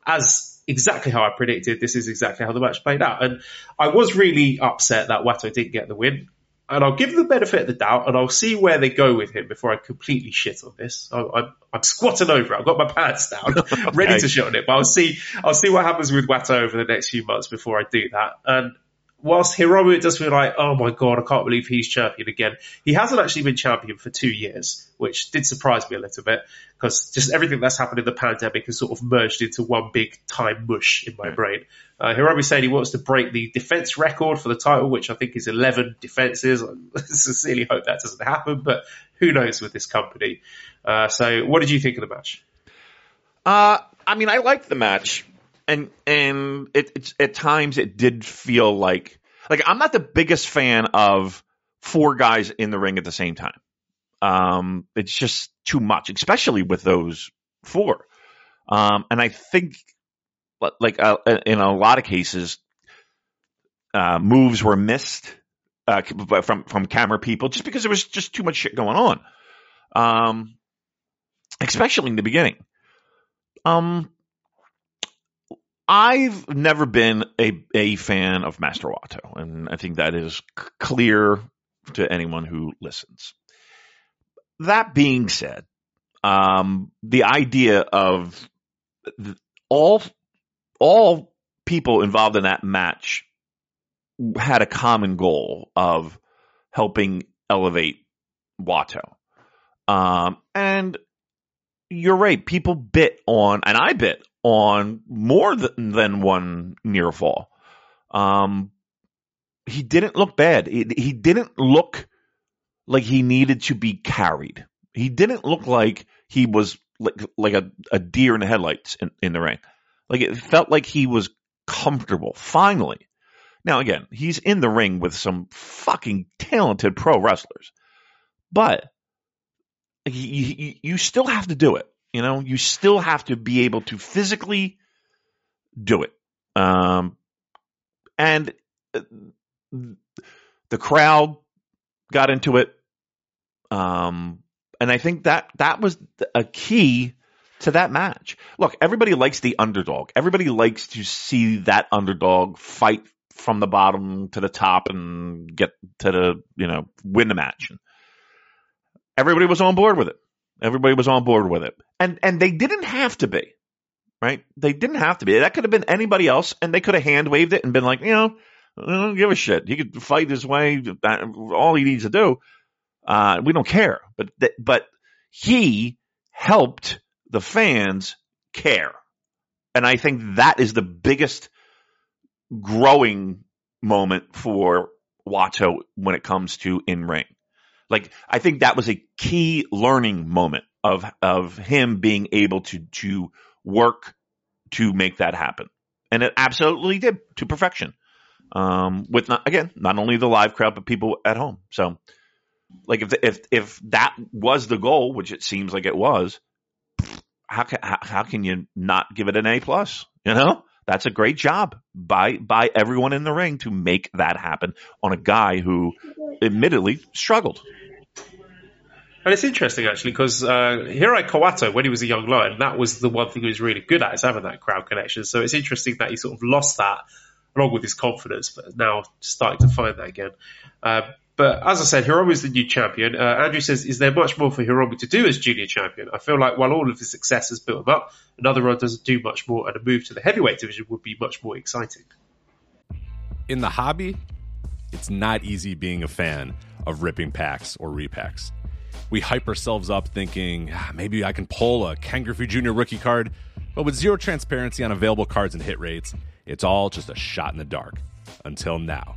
as exactly how I predicted. This is exactly how the match played out. And I was really upset that Wato didn't get the win. And I'll give the benefit of the doubt and I'll see where they go with him before I completely shit on this. I, I'm, I'm squatting over it. I've got my pants down, ready to shit on it. But I'll see, I'll see what happens with Wato over the next few months before I do that. And whilst Hiromu, it does feel like, oh my god, I can't believe he's champion again. He hasn't actually been champion for two years, which did surprise me a little bit because just everything that's happened in the pandemic has sort of merged into one big time mush in my brain. Uh, Hiromu said he wants to break the defense record for the title, which I think is 11 defenses. I sincerely hope that doesn't happen, but who knows with this company. Uh, so, what did you think of the match? Uh, I mean, I liked the match, and and it, it's at times it did feel like like I'm not the biggest fan of four guys in the ring at the same time. Um, it's just too much, especially with those four. Um, and I think, like uh, in a lot of cases, uh, moves were missed uh, from from camera people just because there was just too much shit going on. Um, especially in the beginning. Um, I've never been a, a fan of Master Wato, and I think that is c- clear to anyone who listens. That being said, um, the idea of all all people involved in that match had a common goal of helping elevate Wato. Um, and you're right. People bit on, and I bit on more than, than one near fall. Um, he didn't look bad. He, he didn't look like he needed to be carried. He didn't look like he was like like a, a deer in the headlights in, in the ring. Like it felt like he was comfortable. Finally. Now again, he's in the ring with some fucking talented pro wrestlers, but you, you still have to do it. You know, you still have to be able to physically do it. Um, and uh, the crowd got into it. Um, and I think that that was a key to that match. Look, everybody likes the underdog. Everybody likes to see that underdog fight from the bottom to the top and get to the, you know, win the match. Everybody was on board with it. Everybody was on board with it. And and they didn't have to be. Right? They didn't have to be. That could have been anybody else and they could have hand waved it and been like, you know, I don't give a shit. He could fight his way. All he needs to do. Uh, we don't care. But th- but he helped the fans care, and I think that is the biggest growing moment for Wato when it comes to in ring. Like I think that was a key learning moment of of him being able to to work to make that happen, and it absolutely did to perfection. Um, with not again not only the live crowd but people at home. So, like if if if that was the goal, which it seems like it was, how can how, how can you not give it an A plus? You know, that's a great job by by everyone in the ring to make that happen on a guy who admittedly struggled. And it's interesting actually because uh, Hirai Kawato, when he was a young lion, that was the one thing he was really good at is having that crowd connection. So it's interesting that he sort of lost that along with his confidence, but now starting to find that again. Uh, but as I said, Hiromu is the new champion. Uh, Andrew says, is there much more for Hiromu to do as junior champion? I feel like while all of his success has built him up, another run doesn't do much more, and a move to the heavyweight division would be much more exciting. In the hobby, it's not easy being a fan of ripping packs or repacks. We hype ourselves up thinking ah, maybe I can pull a Ken Griffey Jr. rookie card, but with zero transparency on available cards and hit rates, it's all just a shot in the dark. Until now.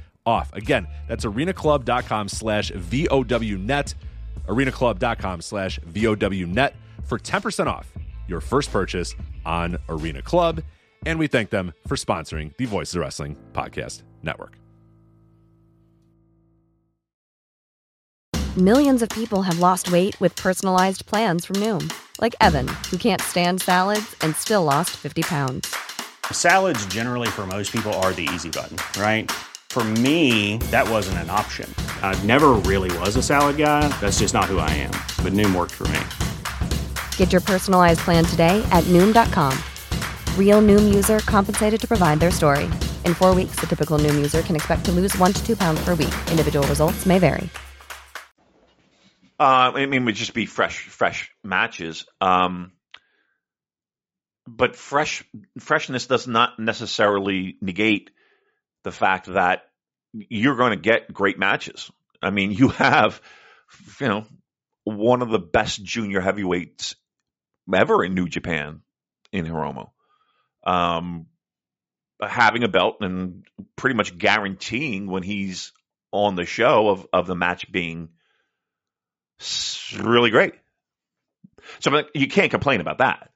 off. Again, that's arenaclub.com slash VOWnet, arenaclub.com slash VOWnet for 10% off your first purchase on Arena Club. And we thank them for sponsoring the Voices of Wrestling Podcast Network. Millions of people have lost weight with personalized plans from Noom, like Evan, who can't stand salads and still lost 50 pounds. Salads, generally, for most people, are the easy button, right? For me, that wasn't an option. I never really was a salad guy. That's just not who I am. But Noom worked for me. Get your personalized plan today at Noom.com. Real Noom user compensated to provide their story. In four weeks, the typical Noom user can expect to lose one to two pounds per week. Individual results may vary. Uh, I mean, it would just be fresh, fresh matches. Um, but fresh freshness does not necessarily negate the fact that you're going to get great matches. I mean, you have, you know, one of the best junior heavyweights ever in New Japan in Hiromu. Um, having a belt and pretty much guaranteeing when he's on the show of, of the match being really great. So you can't complain about that.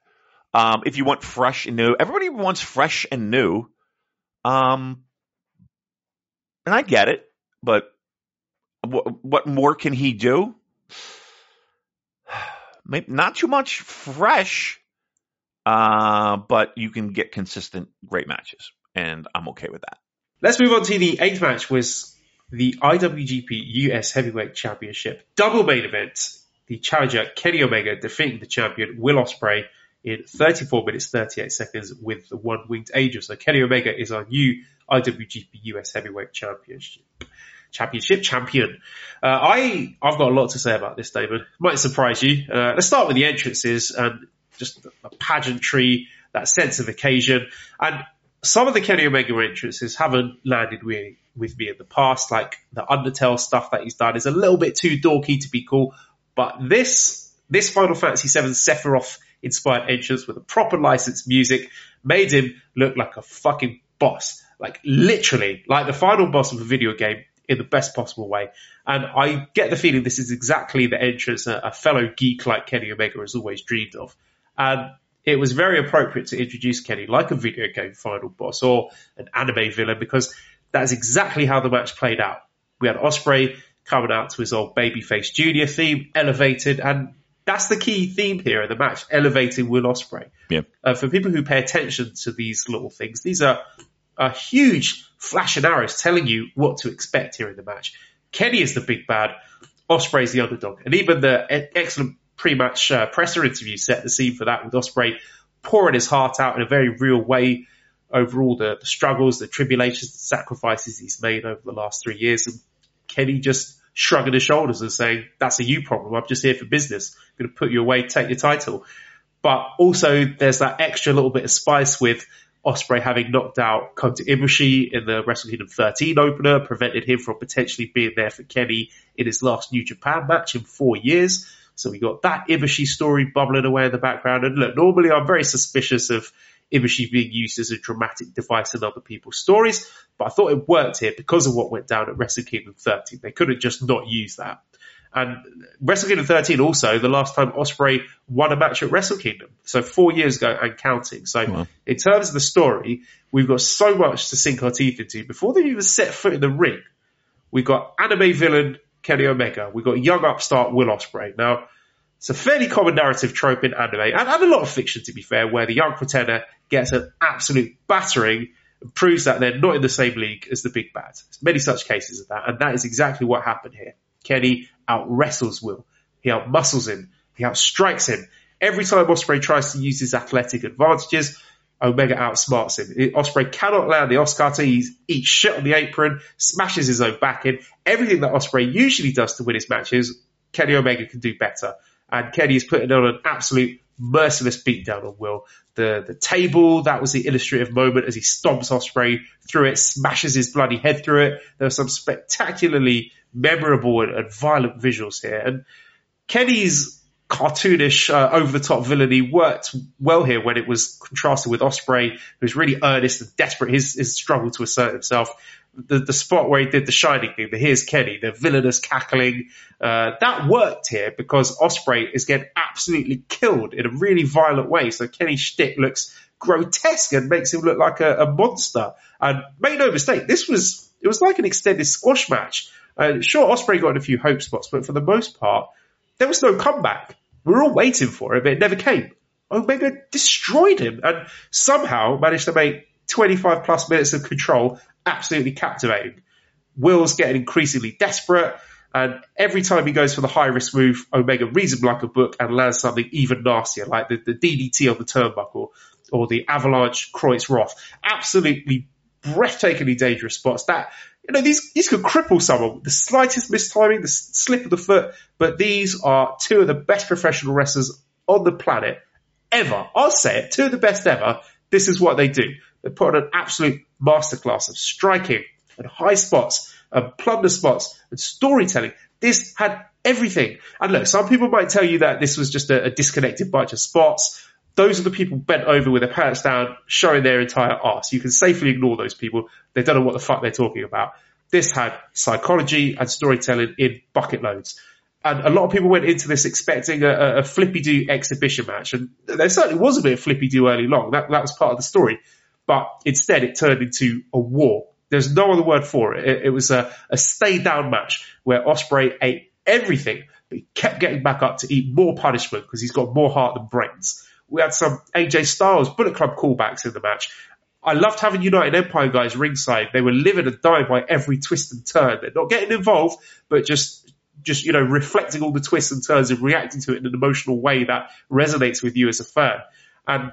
Um, if you want fresh and new, everybody wants fresh and new. Um, and I get it, but what, what more can he do? Maybe not too much fresh, uh, but you can get consistent great matches, and I'm okay with that. Let's move on to the eighth match was the IWGP US Heavyweight Championship double main event. The challenger Kenny Omega defeating the champion Will Ospreay in 34 minutes 38 seconds with the one winged angel. So Kenny Omega is our new IWGP US Heavyweight Championship. Championship champion. Uh, I I've got a lot to say about this, David. Might surprise you. Uh, let's start with the entrances and just the pageantry, that sense of occasion, and some of the Kenny Omega entrances haven't landed with, with me in the past. Like the Undertale stuff that he's done is a little bit too dorky to be cool, but this this Final Fantasy VII Sephiroth inspired entrance with a proper licensed music made him look like a fucking boss. Like literally, like the final boss of a video game in the best possible way. And I get the feeling this is exactly the entrance a, a fellow geek like Kenny Omega has always dreamed of. And it was very appropriate to introduce Kenny like a video game final boss or an anime villain because that's exactly how the match played out. We had Ospreay coming out to his old babyface junior theme, elevated, and that's the key theme here in the match, elevating Will Ospreay. Yeah. Uh, for people who pay attention to these little things, these are a huge flash and arrows telling you what to expect here in the match. Kenny is the big bad, Ospreay's the underdog, and even the excellent pre-match uh, presser interview set the scene for that with Ospreay pouring his heart out in a very real way over all the, the struggles, the tribulations, the sacrifices he's made over the last three years, and Kenny just shrugging his shoulders and saying, "That's a you problem. I'm just here for business. I'm going to put you away, take your title." But also, there's that extra little bit of spice with Ospreay having knocked out Kota Ibushi in the Wrestle Kingdom 13 opener, prevented him from potentially being there for Kenny in his last New Japan match in four years. So we got that Ibushi story bubbling away in the background. And look, normally I'm very suspicious of Ibushi being used as a dramatic device in other people's stories. But I thought it worked here because of what went down at Wrestle Kingdom 13. They could have just not used that. And Wrestle Kingdom 13 also, the last time Ospreay won a match at Wrestle Kingdom. So four years ago and counting. So wow. in terms of the story, we've got so much to sink our teeth into. Before they even set foot in the ring, we've got anime villain Kenny Omega. We've got young upstart Will Ospreay. Now, it's a fairly common narrative trope in anime and, and a lot of fiction to be fair, where the young pretender gets an absolute battering and proves that they're not in the same league as the big bad. There's many such cases of that, and that is exactly what happened here. Kenny out wrestles Will. He out muscles him. He out strikes him. Every time Ospreay tries to use his athletic advantages, Omega outsmarts him. Ospreay cannot land the OsCutter. He eats shit on the apron, smashes his own back in. Everything that Ospreay usually does to win his matches, Kenny Omega can do better. And Kenny is putting on an absolute merciless beatdown on Will. The the table, that was the illustrative moment as he stomps Ospreay through it, smashes his bloody head through it. There were some spectacularly memorable and, and violent visuals here. And Kenny's cartoonish, uh, over the top villainy worked well here when it was contrasted with Ospreay, who's really earnest and desperate. His, his struggle to assert himself. The, the spot where he did the shining thing, the here's Kenny, the villainous cackling, uh, that worked here because Ospreay is getting absolutely killed in a really violent way. So Kenny's shtick looks grotesque and makes him look like a, a monster. And make no mistake, this was it was like an extended squash match. Uh, sure, Ospreay got in a few hope spots, but for the most part, there was no comeback. We were all waiting for it, but it never came. Omega destroyed him and somehow managed to make 25 plus minutes of control absolutely captivating. Will's getting increasingly desperate, and every time he goes for the high risk move, Omega reads him like a book and lands something even nastier, like the, the DDT on the turnbuckle or the Avalanche Kreuz Rad. Absolutely breathtakingly dangerous spots. That you know, these, these could cripple someone. The slightest mistiming, the slip of the foot, but these are two of the best professional wrestlers on the planet ever. I'll say it, two of the best ever. This is what they do. They put on an absolute masterclass of striking and high spots and plunder spots and storytelling. This had everything. And look, some people might tell you that this was just a, a disconnected bunch of spots those are the people bent over with their pants down, showing their entire arse. You can safely ignore those people. They don't know what the fuck they're talking about. This had psychology and storytelling in bucket loads. And a lot of people went into this expecting a, a flippy do exhibition match. And there certainly was a bit of flippy do early long. That, that was part of the story. But instead it turned into a war. There's no other word for it. It, it was a, a stay down match where Ospreay ate everything, but he kept getting back up to eat more punishment because he's got more heart than brains. We had some AJ Styles Bullet Club callbacks in the match. I loved having United Empire guys ringside. They were living and dying by every twist and turn. They're not getting involved, but just just you know reflecting all the twists and turns and reacting to it in an emotional way that resonates with you as a fan. And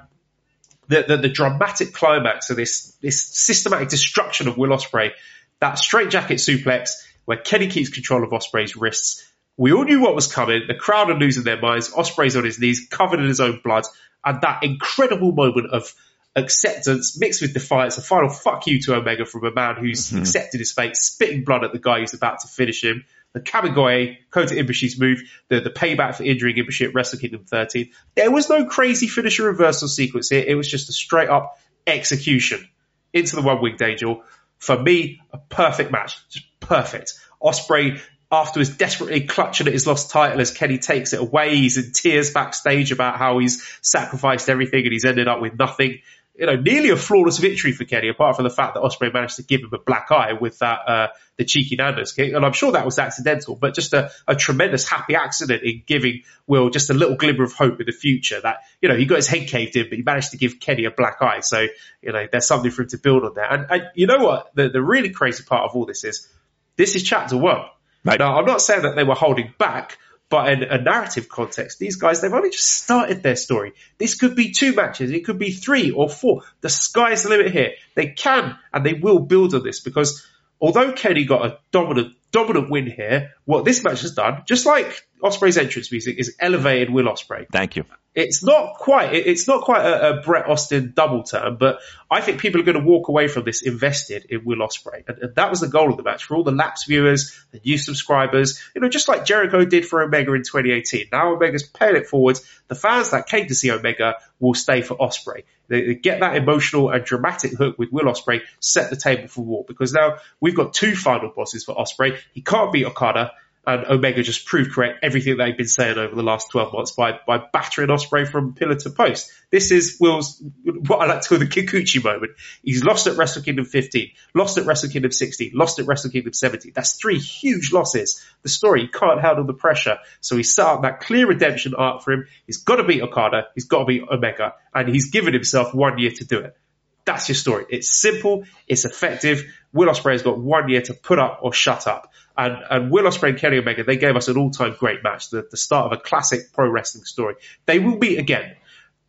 the, the, the dramatic climax of this this systematic destruction of Will Ospreay, that straight jacket suplex where Kenny keeps control of Ospreay's wrists. We all knew what was coming. The crowd are losing their minds. Ospreay's on his knees, covered in his own blood and that incredible moment of acceptance mixed with defiance, a final fuck you to Omega from a man who's mm-hmm. accepted his fate, spitting blood at the guy who's about to finish him. The Kamigoye, Kota Ibushi's move, the, the payback for injuring Ibushi at Wrestle Kingdom 13. There was no crazy finisher reversal sequence here. It was just a straight up execution into the one winged angel. For me, a perfect match. Just perfect. Ospreay afterwards desperately clutching at his lost title as Kenny takes it away. He's in tears backstage about how he's sacrificed everything and he's ended up with nothing. You know, nearly a flawless victory for Kenny, apart from the fact that Ospreay managed to give him a black eye with that uh, the cheeky Nando's kick, and I'm sure that was accidental, but just a, a tremendous happy accident in giving Will just a little glimmer of hope in the future. That you know he got his head caved in, but he managed to give Kenny a black eye, so you know there's something for him to build on there. And, and you know what? The, the really crazy part of all this is this is chapter one. Right. Now, I'm not saying that they were holding back, but in a narrative context, these guys, they've only just started their story. This could be two matches. It could be three or four. The sky's the limit here. They can and they will build on this because although Kenny got a dominant, dominant win here, what this match has done, just like Ospreay's entrance music, is elevated Will Ospreay. Thank you. It's not quite. It's not quite a, a Bret Austin double turn, but I think people are going to walk away from this invested in Will Ospreay, and, and, that was the goal of the match for all the lapsed viewers, the new subscribers. You know, just like Jericho did for Omega in 2018. Now Omega's paying it forward. The fans that came to see Omega will stay for Ospreay. They, they get that emotional and dramatic hook with Will Ospreay, set the table for war because now we've got two final bosses for Ospreay. He can't beat Okada and Omega just proved correct everything they've been saying over the last 12 months by, by battering Ospreay from pillar to post. This is Will's, what I like to call the Kikuchi moment. He's lost at Wrestle Kingdom 15, lost at Wrestle Kingdom 16, lost at Wrestle Kingdom 17. That's three huge losses. The story can't handle the pressure. So he set up that clear redemption arc for him. He's got to beat Okada. He's got to beat Omega and he's given himself one year to do it. That's your story. It's simple. It's effective. Will Ospreay has got one year to put up or shut up. And, and Will Ospreay and Kenny Omega, they gave us an all-time great match, the, the start of a classic pro wrestling story. They will meet again.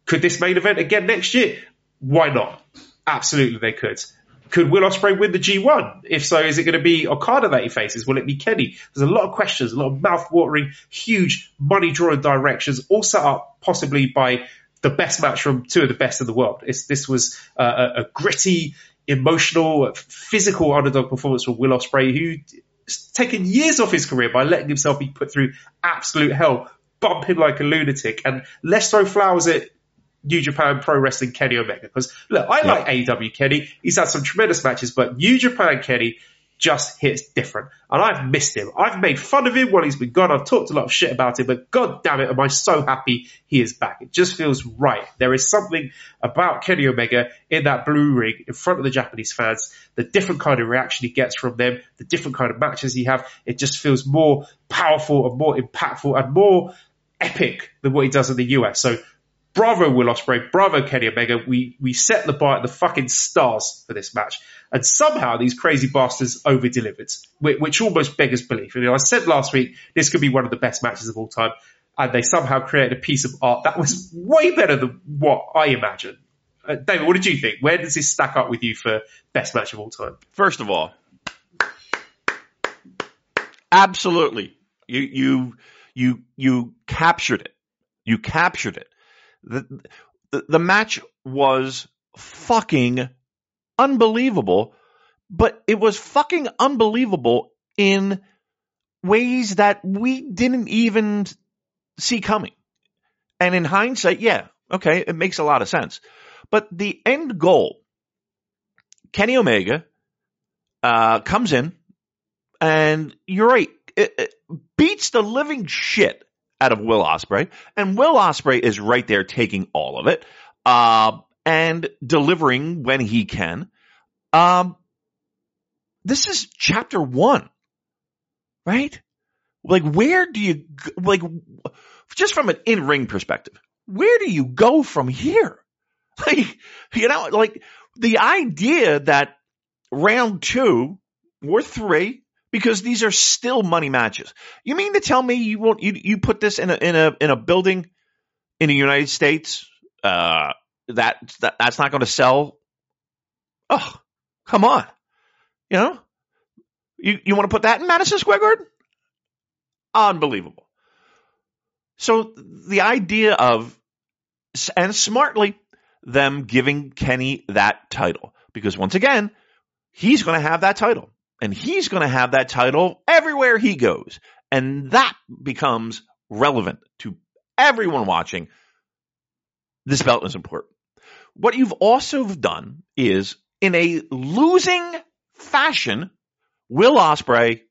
Could this main event again next year? Why not? Absolutely, they could. Could Will Ospreay win the G1? If so, is it going to be Okada that he faces? Will it be Kenny? There's a lot of questions, a lot of mouth-watering, huge money-drawing directions, all set up possibly by the best match from two of the best in the world. It's, this was uh, a, a, gritty, emotional, physical underdog performance from Will Ospreay, who's taken years off his career by letting himself be put through absolute hell, bumping like a lunatic. And let's throw flowers at New Japan Pro Wrestling Kenny Omega because look, I like AEW Kenny. He's had some tremendous matches, but New Japan Kenny just hits different. And I've missed him. I've made fun of him while he's been gone. I've talked a lot of shit about him, but god damn it, am I so happy he is back. It just feels right. There is something about Kenny Omega in that blue ring in front of the Japanese fans, the different kind of reaction he gets from them, the different kind of matches he have. It just feels more powerful and more impactful and more epic than what he does in the US. So bravo Will Ospreay, bravo Kenny Omega. We we set the bar at the fucking stars for this match, and somehow these crazy bastards over delivered, which, which, almost beggars belief. You know, I said last week this could be one of the best matches of all time, and they somehow created a piece of art that was way better than what I imagined. Uh, David, what did you think? Where does this stack up with you for best match of all time? First of all, absolutely, you you you you captured it. You captured it the, the, match was fucking unbelievable, but it was fucking unbelievable in ways that we didn't even see coming. And in hindsight, yeah, okay, it makes a lot of sense. But the end goal, Kenny Omega uh, comes in, and you're right, it, it beats the living shit out of Will Ospreay, and Will Ospreay is right there taking all of it uh, and delivering when he can. Um, this is chapter one, right? Like, where do you like? Just from an in-ring perspective, where do you go from here? Like, you know, like the idea that round two or three because these are still money matches. You mean to tell me you won't you you put this in a in a in a building in the United States uh, that, that that's not going to sell? Oh, come on. You know? You you want to put that in Madison Square Garden? Unbelievable. So the idea of and smartly them giving Kenny that title because once again, he's going to have that title and he's going to have that title everywhere he goes. And that becomes relevant to everyone watching. This belt is important. What you've also done is in a losing fashion, Will Ospreay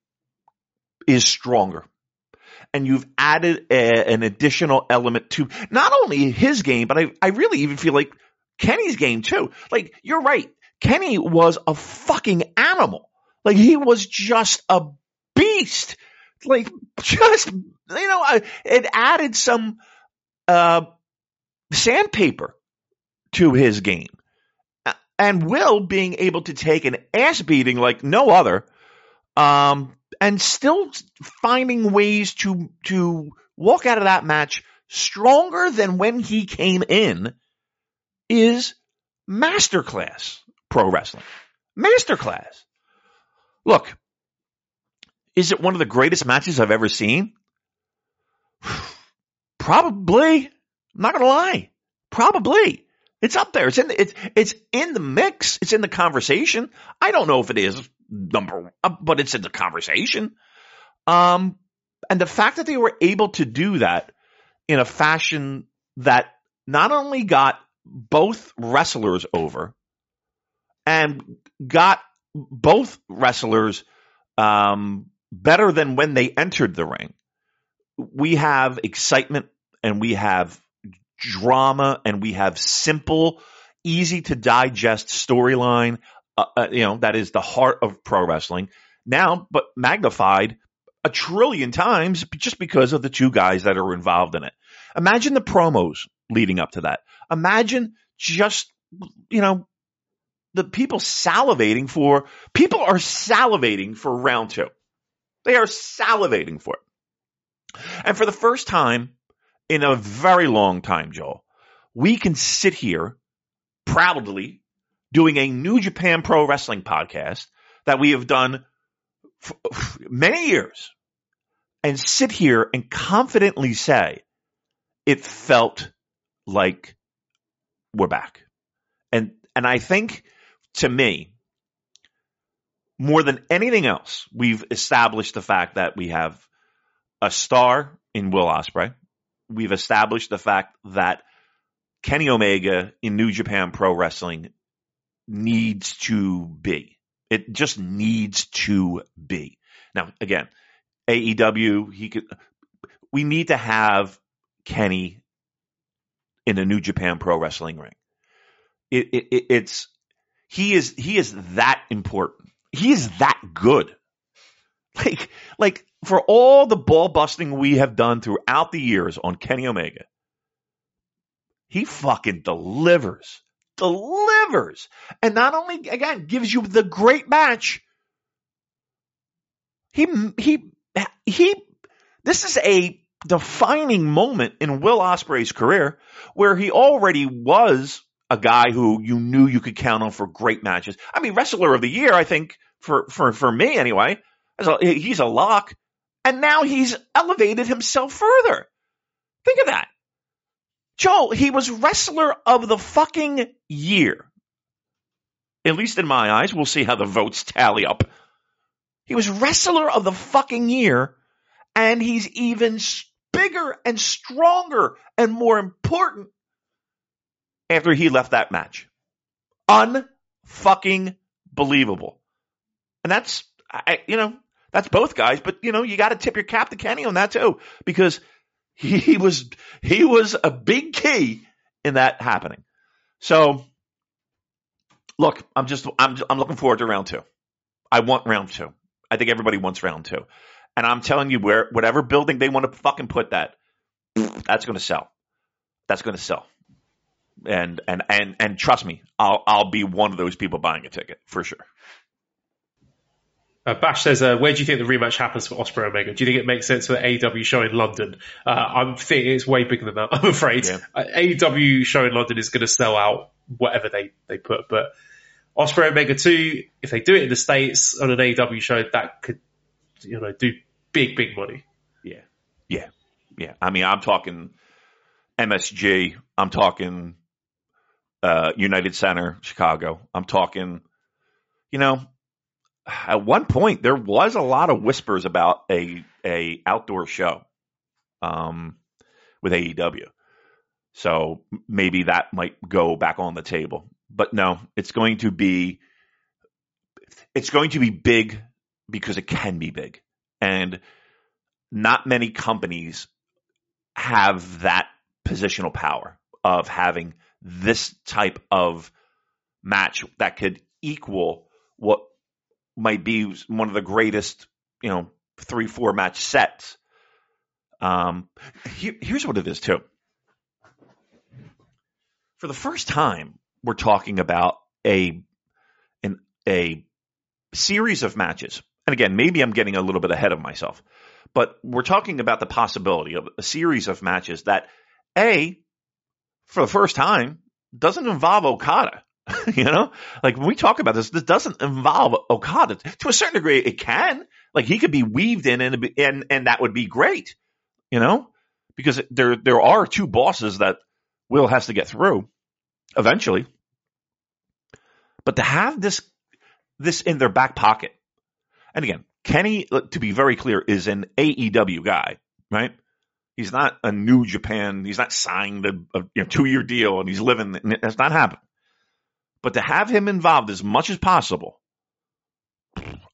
is stronger. And you've added a, an additional element to not only his game, but I, I really even feel like Kenny's game too. Like, you're right. Kenny was a fucking animal like he was just a beast. Like just you know, it added some uh, sandpaper to his game. And Will being able to take an ass beating like no other, um, and still finding ways to to walk out of that match stronger than when he came in is masterclass pro wrestling. Masterclass. Look, is it one of the greatest matches I've ever seen? Probably. I'm not going to lie. Probably. It's up there. It's in the, it's it's in the mix. It's in the conversation. I don't know if it is number, uh, but it's in the conversation. Um, and the fact that they were able to do that in a fashion that not only got both wrestlers over and got both wrestlers um, better than when they entered the ring. We have excitement and we have drama and we have simple, easy to digest storyline. Uh, uh, you know, that is the heart of pro wrestling now, but magnified a trillion times just because of the two guys that are involved in it. Imagine the promos leading up to that. Imagine just, you know, the people salivating for, people are salivating for round two. They are salivating for it. And for the first time in a very long time, Joel, we can sit here proudly doing a New Japan Pro Wrestling podcast that we have done for many years and sit here and confidently say it felt like we're back. And and I think to me, more than anything else, we've established the fact that we have a star in Will Ospreay. We've established the fact that Kenny Omega in New Japan Pro Wrestling needs to be. It just needs to be. Now, again, AEW, he could. We need to have Kenny in a New Japan Pro Wrestling ring. It, it, it's he is he is that important. He is that good. Like like for all the ball busting we have done throughout the years on Kenny Omega, he fucking delivers. Delivers. And not only again gives you the great match, he he he this is a defining moment in Will Ospreay's career where he already was a guy who you knew you could count on for great matches. I mean, wrestler of the year, I think for for for me anyway. He's a lock, and now he's elevated himself further. Think of that, Joel. He was wrestler of the fucking year. At least in my eyes, we'll see how the votes tally up. He was wrestler of the fucking year, and he's even bigger and stronger and more important after he left that match. Unfucking believable. And that's, I, you know, that's both guys, but you know, you got to tip your cap to Kenny on that too, because he, was, he was a big key in that happening. So look, I'm just, I'm, I'm looking forward to round two. I want round two. I think everybody wants round two. And I'm telling you, where whatever building they want to fucking put that, that's going to sell. That's going to sell. And and and and trust me, I'll I'll be one of those people buying a ticket for sure. Uh, Bash says, uh, where do you think the rematch happens for Ospreay Omega? Do you think it makes sense for the AEW show in London? Uh, I'm thinking it's way bigger than that. I'm afraid yeah. uh, AEW show in London is going to sell out whatever they they put, but Ospreay Omega two, if they do it in the states on an AEW show, that could you know do big big money. Yeah, yeah, yeah. I mean, I'm talking MSG. I'm talking uh, United Center, Chicago. I'm talking, you know, at one point there was a lot of whispers about a a outdoor show um, with AEW. So maybe that might go back on the table. But no, it's going to be it's going to be big because it can be big. And not many companies have that positional power of having this type of match that could equal what might be one of the greatest, you know, three, four match sets. Um, here, here's what it is too. For the first time, we're talking about a an a series of matches. And again, maybe I'm getting a little bit ahead of myself, but we're talking about the possibility of a series of matches that a for the first time, doesn't involve Okada. you know, like when we talk about this, this doesn't involve Okada to a certain degree. It can, like, he could be weaved in, and and and that would be great. You know, because there there are two bosses that Will has to get through eventually. But to have this this in their back pocket, and again, Kenny, to be very clear, is an AEW guy, right? He's not a New Japan. He's not signed a, a you know, two year deal and he's living. That's not happening. But to have him involved as much as possible,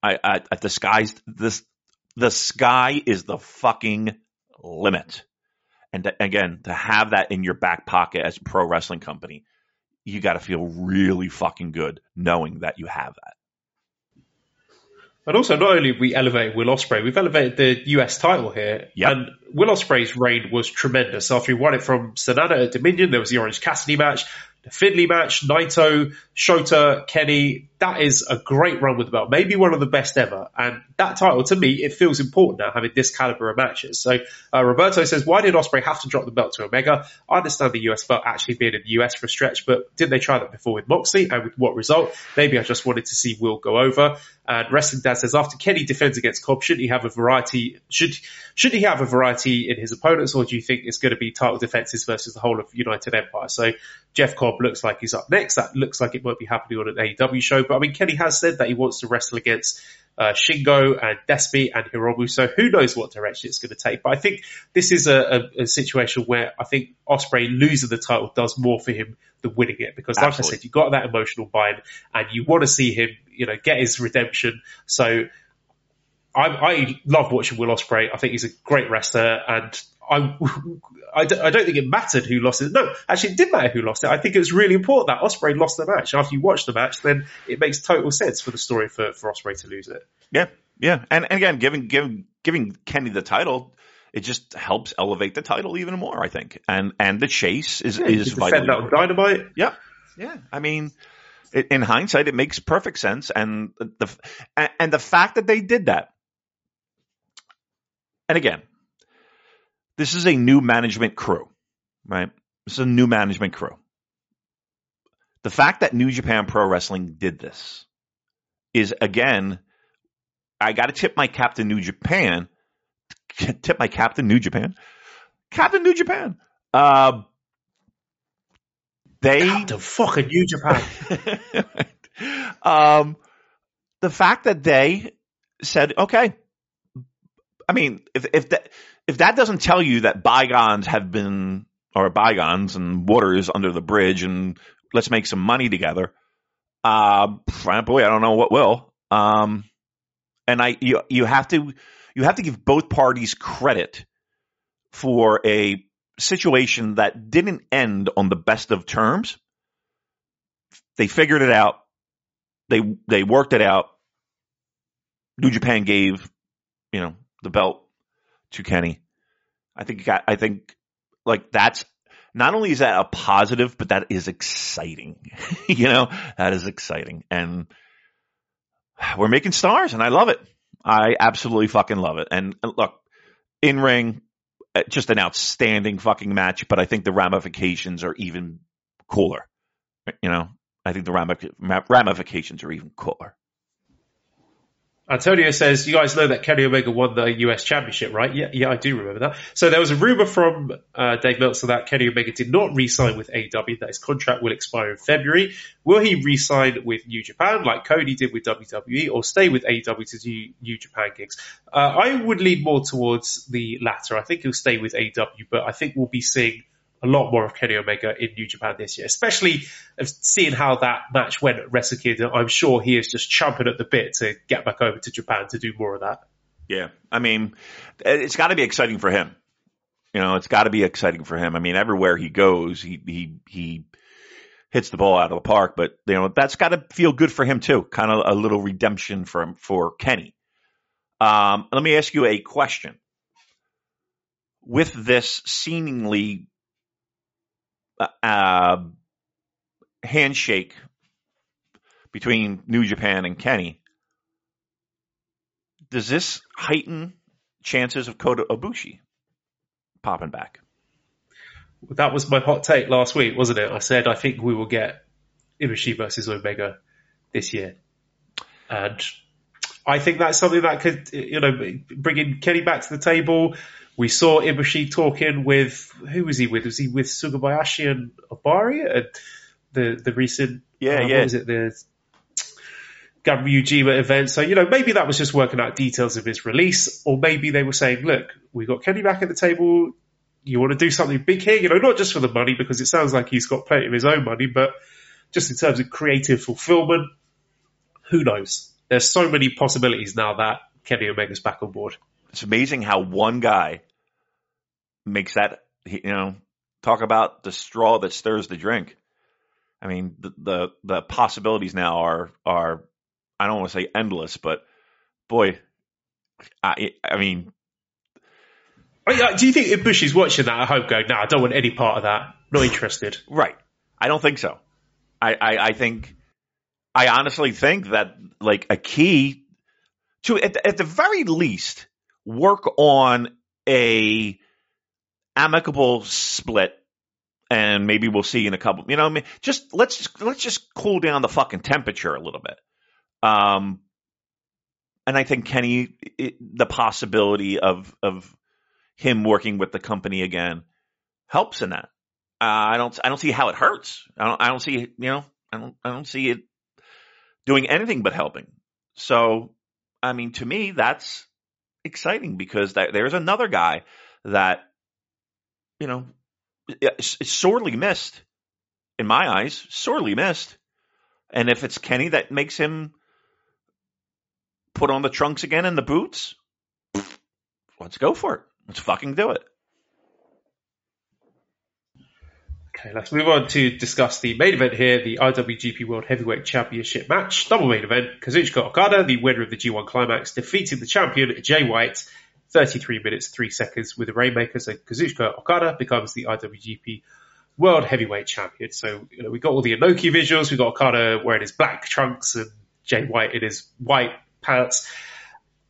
I, I, I the sky's this the sky is the fucking limit. And to, again, to have that in your back pocket as a pro wrestling company, you got to feel really fucking good knowing that you have that. And also, not only have we elevated Will Ospreay, we've elevated the US title here. Yep. And Will Ospreay's reign was tremendous. After he won it from SANADA at Dominion, there was the Orange Cassidy match, the Finlay match, Naito, Shota, Kenny. That is a great run with the belt, maybe one of the best ever. And that title, to me, it feels important now having this caliber of matches. So uh, Roberto says, why did Ospreay have to drop the belt to Omega? I understand the US belt actually being in the US for a stretch, but did they try that before with Moxley and with what result? Maybe I just wanted to see Will go over. And Wrestling Dad says, after Kenny defends against Cobb, shouldn't he have a variety? Should should he have a variety in his opponents, or do you think it's going to be title defenses versus the whole of United Empire? So Jeff Cobb looks like he's up next. That looks like it might be happening on an AEW show. But I mean, Kenny has said that he wants to wrestle against uh, Shingo and Despy and Hiromu. So who knows what direction it's going to take. But I think this is a, a, a situation where I think Ospreay losing the title does more for him than winning it. Because like Absolutely. I said, you got that emotional bind and you want to see him, you know, get his redemption. So I, I love watching Will Ospreay. I think he's a great wrestler, and I, I, don't, I don't think it mattered who lost it. No, actually, it did matter who lost it. I think it was really important that Ospreay lost the match. After you watch the match, then it makes total sense for the story for, for Ospreay to lose it. Yeah, yeah, and, and again, giving giving giving Kenny the title, it just helps elevate the title even more. I think, and and the chase is You is vital. defend that Dynamite. Yeah, yeah. I mean, it, in hindsight, it makes perfect sense, and the and the fact that they did that, and again, this is a new management crew, right? This is a new management crew. The fact that New Japan Pro Wrestling did this is again, I got to tip my cap to New Japan. Tip my cap to New Japan. Captain New Japan. Uh, they Captain fucking New Japan. um, the fact that they said, okay, I mean, if if that if that doesn't tell you that bygones have been or bygones and water is under the bridge and let's make some money together, uh, boy, I don't know what will. Um, and I you you have to you have to give both parties credit for a situation that didn't end on the best of terms. They figured it out. They they worked it out. New Japan gave, you know, the belt to Kenny. I think I think like that's not only is that a positive, but that is exciting. you know, that is exciting, and we're making stars, and I love it. I absolutely fucking love it. And look, in ring, uh, just an outstanding fucking match. But I think the ramifications are even cooler. You know, I think the ramifications are even cooler. Antonio says, "You guys know that Kenny Omega won the US Championship, right?" Yeah, yeah, I do remember that. So there was a rumor from uh, Dave Meltzer that Kenny Omega did not re-sign with AEW; that his contract will expire in February. Will he re-sign with New Japan like Cody did with WWE, or stay with AEW to do New Japan gigs? Uh, I would lean more towards the latter. I think he'll stay with AEW, but I think we'll be seeing a lot more of Kenny Omega in New Japan this year, especially seeing how that match went at Wrestle Kingdom. I'm sure he is just chomping at the bit to get back over to Japan to do more of that. Yeah, I mean, it's got to be exciting for him. You know, it's got to be exciting for him. I mean, everywhere he goes, he he he hits the ball out of the park. But you know, that's got to feel good for him too. Kind of a little redemption for him, for Kenny. Um, let me ask you a question. With this seemingly uh, handshake between New Japan and Kenny, does this heighten chances of Kota Ibushi popping back? That was my hot take last week, wasn't it? I said I think we will get Ibushi versus Omega this year, and I think that's something that could, you know, bringing Kenny back to the table. We saw Ibushi talking with who was he with? Was he with Sugabayashi and Ohbari at the the recent Yeah, uh, yeah. What was it the Ganryujima event? So you know maybe that was just working out details of his release, or maybe they were saying, look, we got Kenny back at the table. You want to do something big here, you know, not just for the money because it sounds like he's got plenty of his own money, but just in terms of creative fulfillment. Who knows? There's so many possibilities now that Kenny Omega's back on board. It's amazing how one guy makes that, you know, talk about the straw that stirs the drink. I mean, the, the, the possibilities now are, are, I don't want to say endless, but boy, I, I mean, Oh, Do you think Ibushi's watching that at home going, no, I don't want any part of that. Not interested. Right. I don't think so. I, I, I think, I honestly think that like a key to, at, the- at the very least, work on a amicable split and maybe we'll see in a couple, you know, I mean, just let's just, let's just cool down the fucking temperature a little bit. Um, and I think Kenny, it, the possibility of, of him working with the company again helps in that. Uh, I don't I don't see how it hurts. I don't I don't see you know I don't I don't see it doing anything but helping. So I mean to me that's exciting because that, there's another guy that you know is, sorely missed in my eyes, sorely missed. And if it's Kenny that makes him put on the trunks again and the boots, let's go for it. Let's fucking do it. Okay, let's move on to discuss the main event here, the IWGP World Heavyweight Championship match. Double main event, Kazuchika Okada, the winner of the G1 Climax, defeating the champion Jay White, 33 minutes, 3 seconds with a Rainmaker. So Kazuchika Okada becomes the IWGP World Heavyweight Champion. So, you know, we got all the Inoki visuals, we got Okada wearing his black trunks and Jay White in his white pants.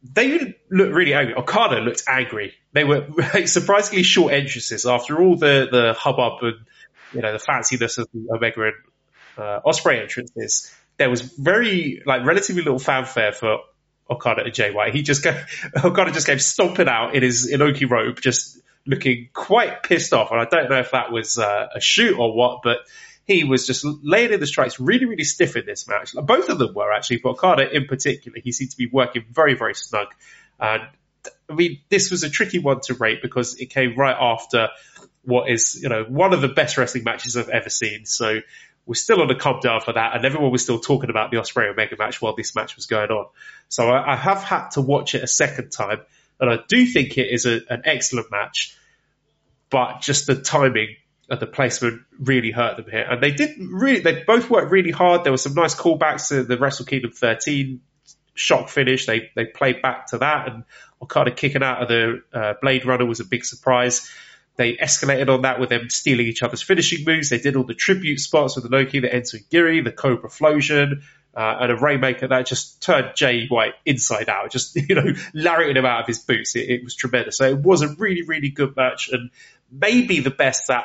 They looked really angry. Okada looked angry. They were like, surprisingly short entrances after all the, the hubbub and you know the fanciness of the Omega and uh, Ospreay entrances. There was very like relatively little fanfare for Okada and White. He just go, Okada just came stomping out in his Inoki robe, just looking quite pissed off. And I don't know if that was uh, a shoot or what, but he was just laying in the strikes really, really stiff in this match. Both of them were actually, but Okada in particular, he seemed to be working very, very snug. And I mean, this was a tricky one to rate because it came right after what is, you know, one of the best wrestling matches I've ever seen. So we're still on a come down for that, and everyone was still talking about the Ospreay Omega match while this match was going on. So I, I have had to watch it a second time, and I do think it is a, an excellent match, but just the timing and the placement really hurt them here. And they did really, they both worked really hard. There were some nice callbacks to the Wrestle Kingdom 13 shock finish. They they played back to that, and Okada kicking out of the uh, Blade Runner was a big surprise. They escalated on that with them stealing each other's finishing moves. They did all the tribute spots with the Noki, the Enzo Giri, the Cobra Flosion, uh, and a Rainmaker that just turned Jay White inside out, just, you know, lariating him out of his boots. It, it was tremendous. So it was a really, really good match and maybe the best that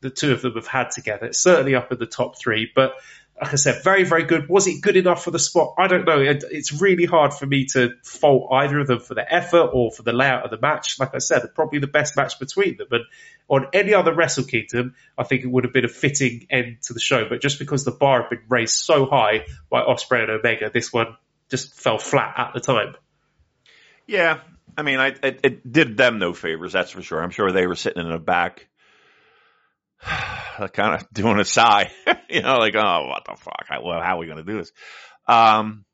the two of them have had together. It's certainly up in the top three, but like I said, very, very good. Was it good enough for the spot? I don't know. It, it's really hard for me to fault either of them for the effort or for the layout of the match. Like I said, probably the best match between them. And on any other Wrestle Kingdom, I think it would have been a fitting end to the show. But just because the bar had been raised so high by Ospreay and Omega, this one just fell flat at the time. Yeah, I mean, I it, it did them no favors, that's for sure. I'm sure they were sitting in the back, kind of doing a sigh, you know, like, oh, what the fuck? How, how are we going to do this? Um,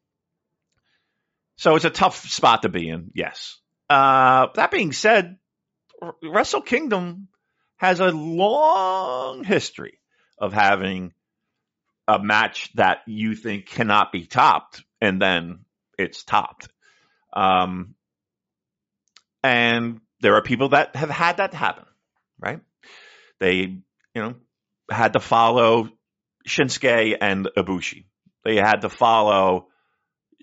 so it's a tough spot to be in, yes. Uh, that being said, Wrestle Kingdom has a long history of having a match that you think cannot be topped, and then it's topped. Um, and there are people that have had that happen, right? They, you know, had to follow Shinsuke and Ibushi. They had to follow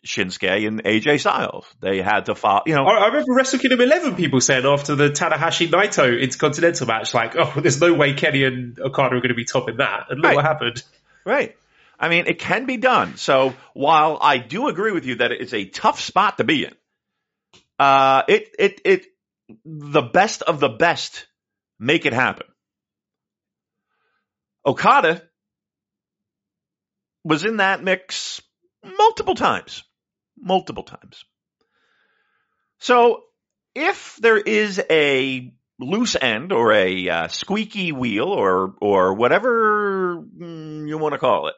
Shinsuke and AJ Styles. They had to follow, you know. I, I remember Wrestle Kingdom 11 people saying after the Tanahashi Naito Intercontinental match, like, oh, there's no way Kenny and Okada are going to be topping that. And look Right. what happened. Right. I mean, it can be done. So while I do agree with you that it's a tough spot to be in, uh, it, it, it, the best of the best make it happen. Okada was in that mix multiple times. Multiple times. So if there is a loose end or a uh, squeaky wheel or or whatever mm, you want to call it,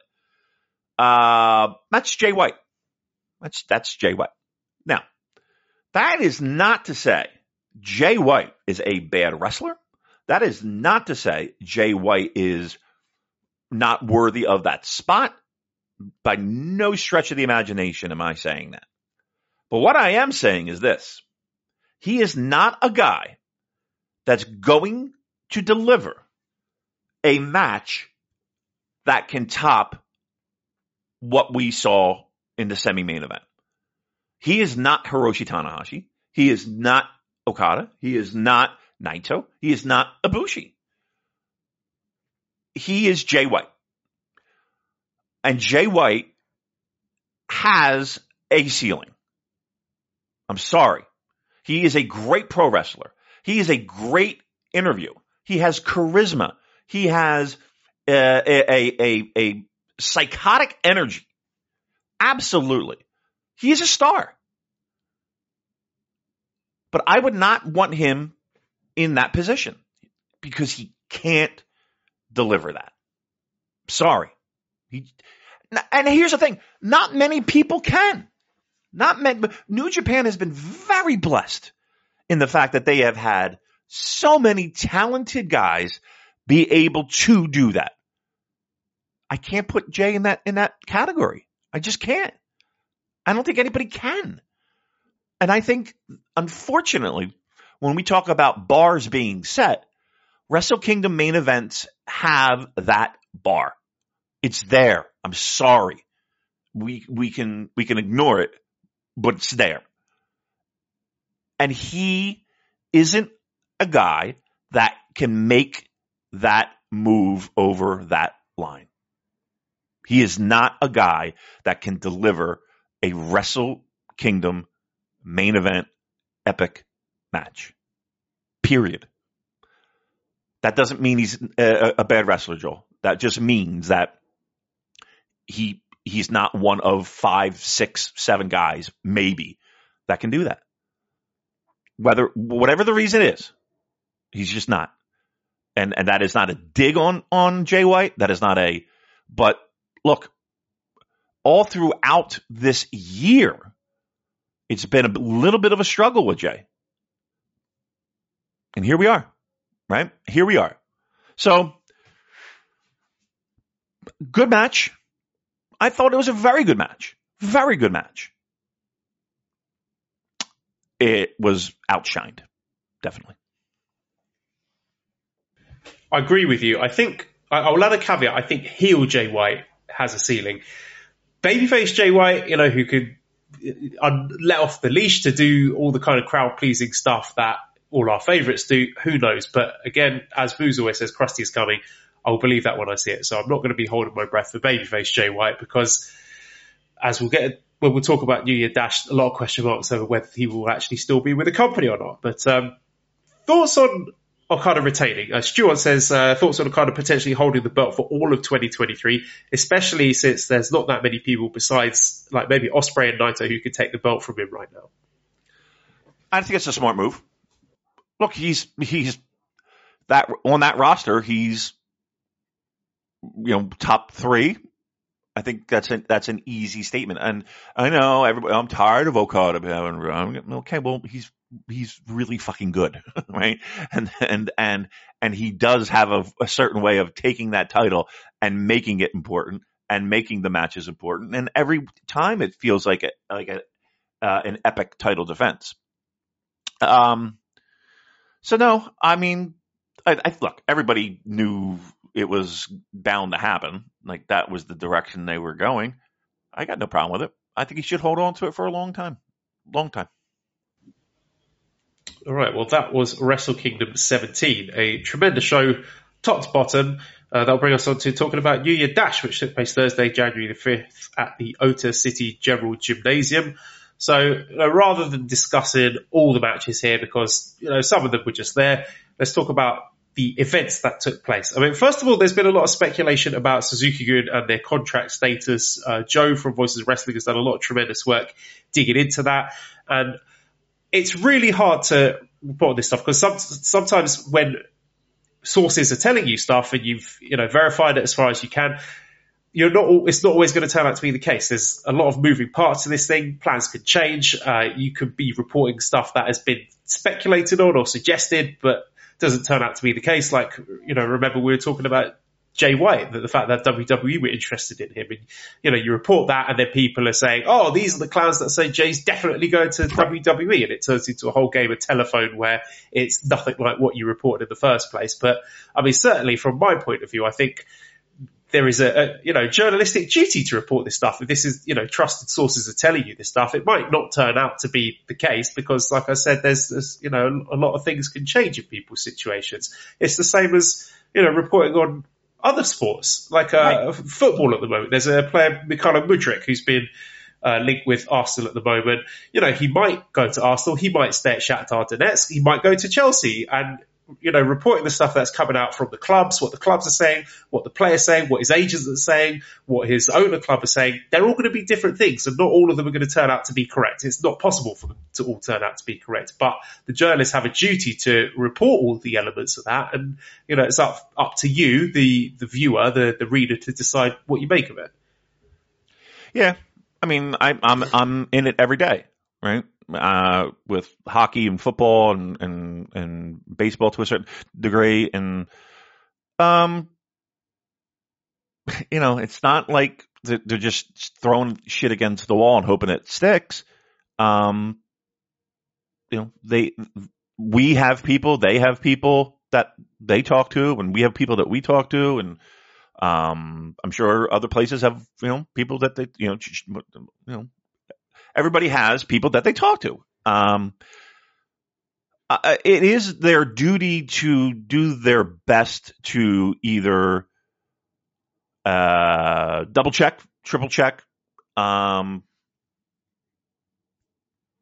uh, that's Jay White. That's that's Jay White. Now, that is not to say Jay White is a bad wrestler. That is not to say Jay White is not worthy of that spot. By no stretch of the imagination am I saying that. But what I am saying is this. He is not a guy that's going to deliver a match that can top what we saw in the semi-main event. He is not Hiroshi Tanahashi. He is not Okada. He is not Naito. He is not Ibushi. He is Jay White. And Jay White has a ceiling. I'm sorry. He is a great pro wrestler. He is a great interview. He has charisma. He has a, a, a, a psychotic energy. Absolutely. He is a star. But I would not want him in that position because he can't deliver that. Sorry. He, and here's the thing not many people can. Not many. New Japan has been very blessed in the fact that they have had so many talented guys be able to do that. I can't put Jay in that in that category. I just can't. I don't think anybody can. And I think, unfortunately, when we talk about bars being set, Wrestle Kingdom main events have that bar. It's there. I'm sorry. We we can we can ignore it, but it's there. And he isn't a guy that can make that move over that line. He is not a guy that can deliver a Wrestle Kingdom main event epic match. Period. That doesn't mean he's uh, a, a, bad wrestler, Joel. That just means that he he's not one of five, six, seven guys, maybe, that can do that. Whether whatever the reason is, he's just not. And and that is not a dig on on Jay White. That is not a but look, all throughout this year, it's been a little bit of a struggle with Jay. And here we are, right? Here we are. So, good match. I thought it was a very good match. Very good match. It was outshined, definitely. I agree with you. I think I'll add a caveat. I think heel Jay White has a ceiling. Babyface Jay White, you know, who could uh, let off the leash to do all the kind of crowd pleasing stuff that all our favourites do. Who knows? But again, as Booz always says, Krusty is coming. I'll believe that when I see it. So I'm not going to be holding my breath for babyface Jay White because, as we'll get when we'll talk about New Year Dash, a lot of question marks over whether he will actually still be with the company or not. But um, thoughts on Okada retaining. Uh, Stuart says uh, thoughts on Okada potentially holding the belt for all of 2023, especially since there's not that many people besides like maybe Ospreay and Naito who could take the belt from him right now. I think it's a smart move. Look, he's he's that on that roster. He's you know top three. I think that's an that's an easy statement. And I know everybody. I'm tired of Okada having. Okay, well he's he's really fucking good, right? And and and and he does have a, a, certain way of taking that title and making it important and making the matches important. And every time it feels like a like a uh, an epic title defense. Um. So no, I mean, I, I look. Everybody knew it was bound to happen. Like that was the direction they were going. I got no problem with it. I think he should hold on to it for a long time. Long time. All right, well, that was Wrestle Kingdom 17, a tremendous show, top to bottom. Uh, that'll bring us on to talking about New Year Dash, which took place Thursday, January the 5th at the Ota City General Gymnasium. So you know, rather than discussing all the matches here, because you know some of them were just there, let's talk about the events that took place. I mean, first of all, there's been a lot of speculation about Suzuki-gun and their contract status. Uh, Joe from Voices of Wrestling has done a lot of tremendous work digging into that, and it's really hard to report this stuff because some, sometimes when sources are telling you stuff and you've you know verified it as far as you can, you're not. It's not always going to turn out to be the case. There's a lot of moving parts to this thing. Plans could change. Uh, you could be reporting stuff that has been speculated on or suggested, but doesn't turn out to be the case. Like, you know, remember we were talking about Jay White, that the fact that WWE were interested in him. And, you know, you report that and then people are saying, oh, these are the clowns that say Jay's definitely going to WWE. And it turns into a whole game of telephone where it's nothing like what you reported in the first place. But I mean, certainly from my point of view, I think there is a, a, you know journalistic duty to report this stuff. If this is you know trusted sources are telling you this stuff, it might not turn out to be the case because, like I said, there's, there's you know a lot of things can change in people's situations. It's the same as you know reporting on other sports like uh, right. football at the moment. There's a player Mykhailo Mudrik who's been uh, linked with Arsenal at the moment. You know, he might go to Arsenal, he might stay at Shakhtar Donetsk, he might go to Chelsea, and you know, reporting the stuff that's coming out from the clubs, what the clubs are saying, what the players saying, what his agents are saying, what his owner club are saying, they're all going to be different things, and not all of them are going to turn out to be correct. It's not possible for them to all turn out to be correct, but the journalists have a duty to report all the elements of that, and you know, it's up up to you, the the viewer, the the reader, to decide what you make of it. Yeah, I mean, I, I'm I'm in it every day, right? Uh, with hockey and football and, and, and baseball to a certain degree. And, um, you know, it's not like they're just throwing shit against the wall and hoping it sticks. Um, you know, they, we have people, they have people that they talk to, and we have people that we talk to, and um, I'm sure other places have you know people that they you know you know everybody has people that they talk to. Um, it is their duty to do their best to either uh, double check, triple check, um,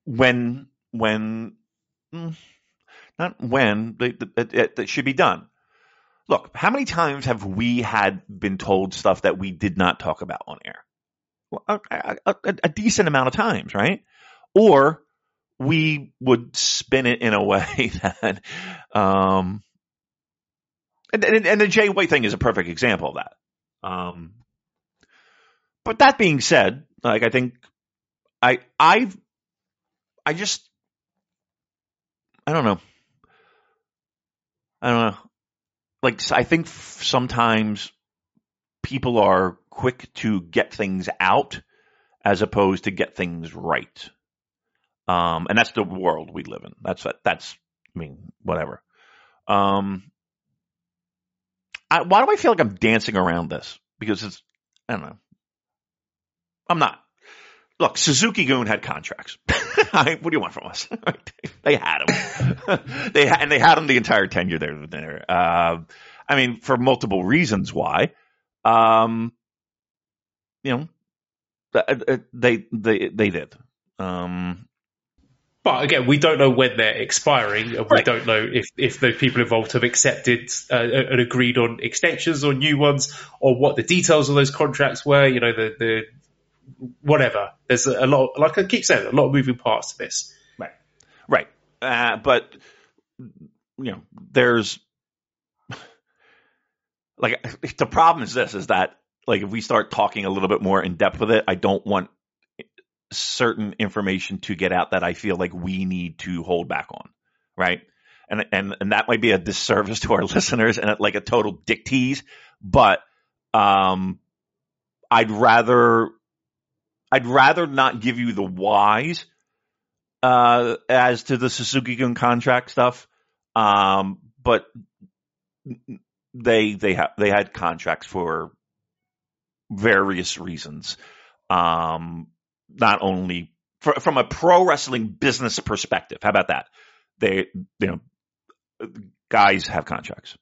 when when mm, not when that should be done. Look, how many times have we had been told stuff that we did not talk about on air? A, a, a decent amount of times, right? Or we would spin it in a way that, um, and, and, and, the Jay White thing is a perfect example of that. Um, but that being said, like I think I I I just I don't know. I don't know. Like I think sometimes people are quick to get things out as opposed to get things right. Um, and that's the world we live in. That's that's I mean whatever. Um, I, why do I feel like I'm dancing around this? Because it's I don't know. I'm not. Look, Suzuki-gun had contracts. what do you want from us? they had them. they had, and they had them the entire tenure there. Uh, I mean, for multiple reasons why. Um, you know, uh, uh, they they they did. Um, but again, we don't know when they're expiring, and right. we don't know if, if the people involved have accepted uh, and agreed on extensions or new ones, or what the details of those contracts were. You know, the the whatever. There's a lot, like I keep saying, a lot of moving parts to this. Right, right. Uh, but you know, there's like the problem is this: is that like if we start talking a little bit more in depth with it, I don't want certain information to get out that I feel like we need to hold back on, right? And and and that might be a disservice to our listeners and like a total dick tease, but um, I'd rather I'd rather not give you the whys uh, as to the Suzuki-gun contract stuff, um, but they they have they had contracts for various reasons. Um, not only for, from a pro wrestling business perspective. How about that? They, you know, guys have contracts.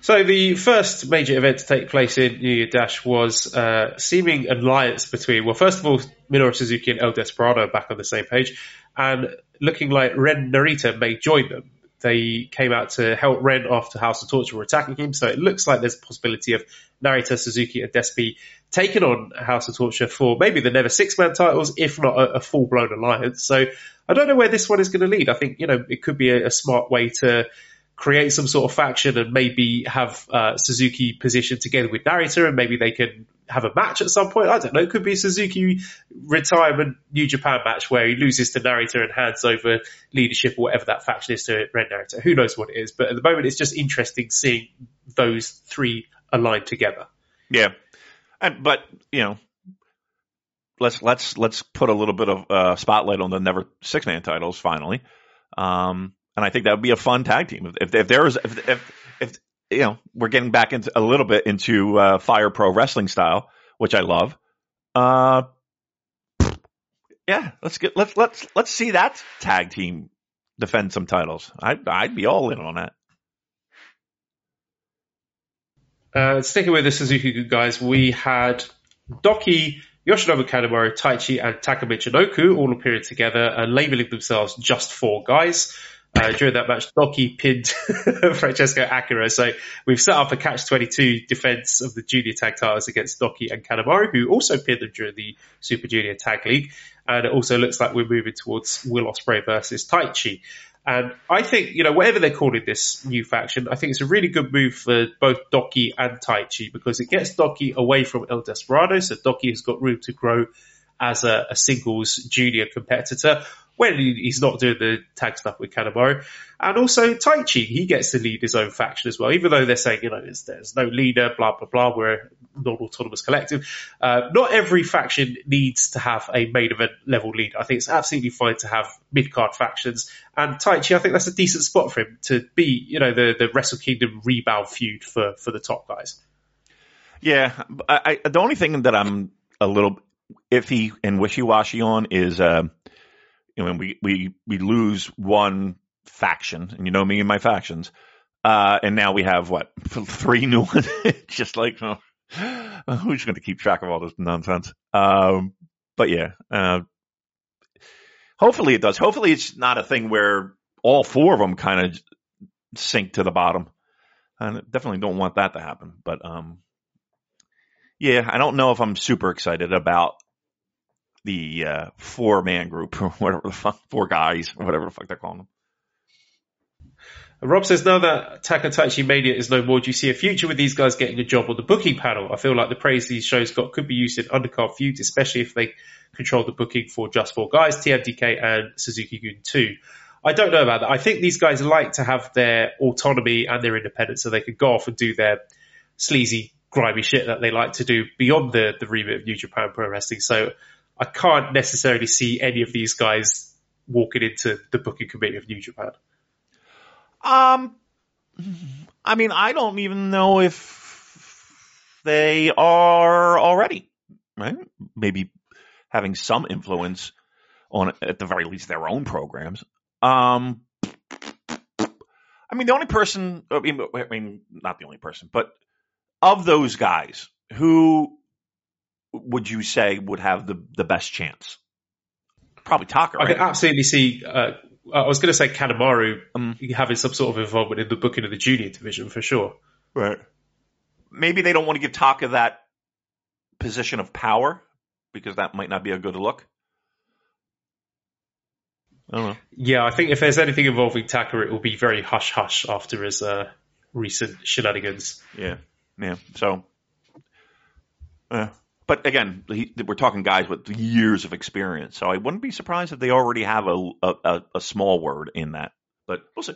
So the first major event to take place in New Year Dash was uh, seeming alliance between, well, first of all, Minoru Suzuki and El Desperado back on the same page, and looking like Ren Narita may join them. They came out to help Ren after House of Torture were attacking him, so it looks like there's a possibility of Narita, Suzuki, and Despy taking on House of Torture for maybe the Never Six Man titles, if not a, a full blown alliance. So I don't know where this one is going to lead. I think, you know, it could be a, a smart way to create some sort of faction and maybe have uh, Suzuki positioned together with Narita and maybe they can have a match at some point. I don't know. It could be a Suzuki retirement New Japan match where he loses to Narita and hands over leadership or whatever that faction is to Ren Narita. Who knows what it is? But at the moment, it's just interesting seeing those three aligned together. Yeah, and but you know, let's let's let's put a little bit of uh, spotlight on the never six man titles finally. Um, and I think that would be a fun tag team if, if if, if, if you know we're getting back into a little bit into uh, Fire Pro wrestling style, which I love. Uh, yeah, let's get let's let's let's see that tag team defend some titles. I I'd be all in on that. Uh, sticking with the Suzuki guys, we had DOUKI, Yoshinobu Kanemaru, Taichi, and Taka Michinoku all appearing together and labeling themselves just four guys. Uh, during that match, DOUKI pinned Francesco Akira. So we've set up a catch 22 defense of the junior tag titles against DOUKI and Kanemaru, who also pinned them during the Super Junior Tag League. And it also looks like we're moving towards Will Ospreay versus Taichi. And I think, you know, whatever they're calling this new faction, I think it's a really good move for both DOUKI and Taichi because it gets DOUKI away from El Desperado. So DOUKI has got room to grow as a, a singles junior competitor when he's not doing the tag stuff with Kanemaru. And also Taichi, he gets to lead his own faction as well, even though they're saying, you know, there's, there's no leader, blah, blah, blah, we're a non-autonomous collective. Uh, not every faction needs to have a main event level leader. I think it's absolutely fine to have mid-card factions. And Taichi, I think that's a decent spot for him to be, you know, the, the Wrestle Kingdom rebound feud for, for the top guys. Yeah, I, I, the only thing that I'm a little iffy and wishy-washy on is, uh, you know, we, we, we lose one faction, and you know me and my factions, uh, and now we have what three new ones. Just like oh, who's going to keep track of all this nonsense? Um, but yeah, uh, hopefully it does. Hopefully it's not a thing where all four of them kind of sink to the bottom. I definitely don't want that to happen. But um, yeah, I don't know if I'm super excited about the uh, four man group or whatever the fuck, four guys or whatever the fuck they're calling them. Rob says, now that Takataichi Mania is no more, do you see a future with these guys getting a job on the booking panel? I feel like the praise these shows got could be used in undercard feuds, especially if they control the booking for just four guys, TMDK and Suzuki Gun 2. I don't know about that. I think these guys like to have their autonomy and their independence so they can go off and do their sleazy, grimy shit that they like to do beyond the, the remit of New Japan Pro Wrestling. So I can't necessarily see any of these guys walking into the booking committee of New Japan. Um, I mean, I don't even know if they are already, right? Maybe having some influence on, at the very least, their own programs. Um, I mean, the only person, I mean, I mean, not the only person, but of those guys, who would you say would have the, the best chance? Probably Taka, right? I can absolutely see, uh, I was going to say Kanemaru um, having some sort of involvement in the booking of the junior division for sure. Right. Maybe they don't want to give Taka that position of power because that might not be a good look. I don't know. Yeah, I think if there's anything involving Taka, it will be very hush hush after his uh, recent shenanigans. Yeah, yeah. So, uh, but again, he, we're talking guys with years of experience, so I wouldn't be surprised if they already have a, a, a small word in that. But we'll see.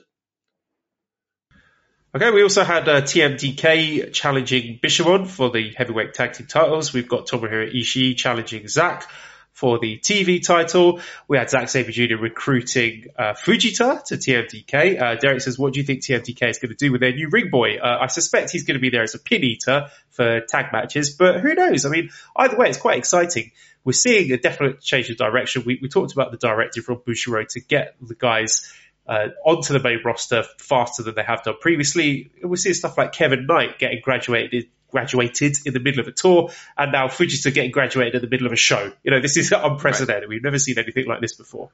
Okay, we also had uh, TMDK challenging Bishamon for the heavyweight tag team titles. We've got Tomohiro Ishii challenging Zack for the TV title. We had Zack Sabre Jr. recruiting uh, Fujita to TMDK. Uh, Derek says, what do you think TMDK is going to do with their new ring boy? Uh, I suspect he's going to be there as a pin eater for tag matches, but who knows? I mean, either way, it's quite exciting. We're seeing a definite change of direction. We, we talked about the directive from Bushiroad to get the guys uh, onto the main roster faster than they have done previously. We're seeing stuff like Kevin Knight getting graduated graduated in the middle of a tour, and now Fujita getting graduated in the middle of a show. You know, this is unprecedented. Right. We've never seen anything like this before.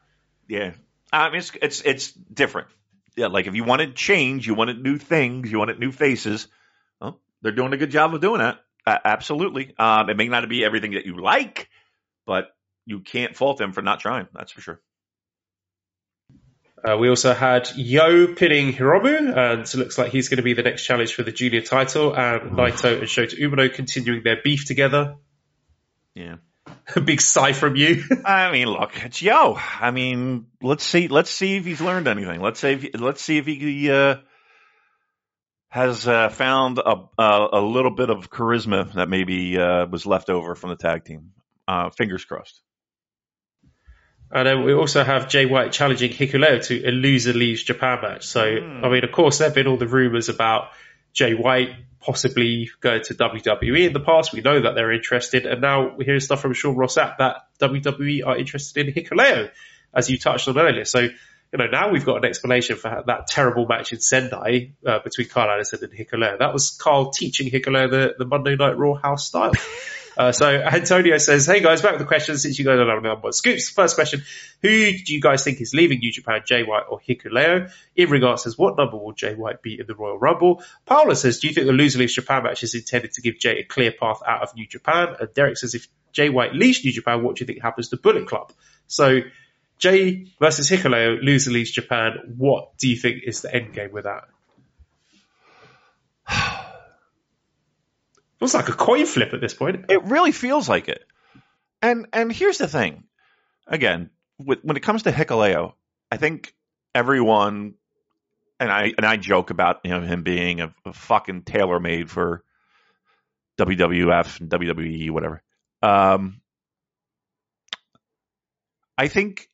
Yeah, I mean, it's it's it's different. Yeah, like if you wanted change, you wanted new things, you wanted new faces. Well, they're doing a good job of doing that. Uh, absolutely. Um, it may not be everything that you like, but you can't fault them for not trying. That's for sure. Uh, we also had Yo pinning Hiromu, and it looks like he's going to be the next challenge for the junior title. And Naito and Shota Umino continuing their beef together. Yeah. A big sigh from you. I mean, look, it's Yo. I mean, let's see. Let's see if he's learned anything. Let's see. If, let's see if he uh, has uh, found a, a, a little bit of charisma that maybe uh, was left over from the tag team. Uh, fingers crossed. And then we also have Jay White challenging Hikuleo to a loser leaves Japan match. So, mm. I mean, of course, there have been all the rumours about Jay White possibly going to WWE in the past. We know that they're interested. And now we're hearing stuff from Sean Ross Sapp that WWE are interested in Hikuleo, as you touched on earlier. So, you know, now we've got an explanation for that terrible match in Sendai uh, between Karl Anderson and Hikuleo. That was Karl teaching Hikuleo the, the Monday Night Raw house style. Uh, so Antonio says, "Hey guys, back with the questions since you guys are on number scoops. First question: Who do you guys think is leaving New Japan, Jay White or Hikuleo? In regards says, what number will Jay White be in the Royal Rumble? Paula says, do you think the loser leaves Japan match is intended to give Jay a clear path out of New Japan? And Derek says, if Jay White leaves New Japan, what do you think happens to Bullet Club? So Jay versus Hikuleo, loser leaves Japan. What do you think is the end game with that? Feels like a coin flip at this point. It really feels like it. And and here's the thing. Again, with, when it comes to Hikuleo, I think everyone and I and I joke about you know, him being a, a fucking tailor made for WWF and WWE, whatever. Um, I think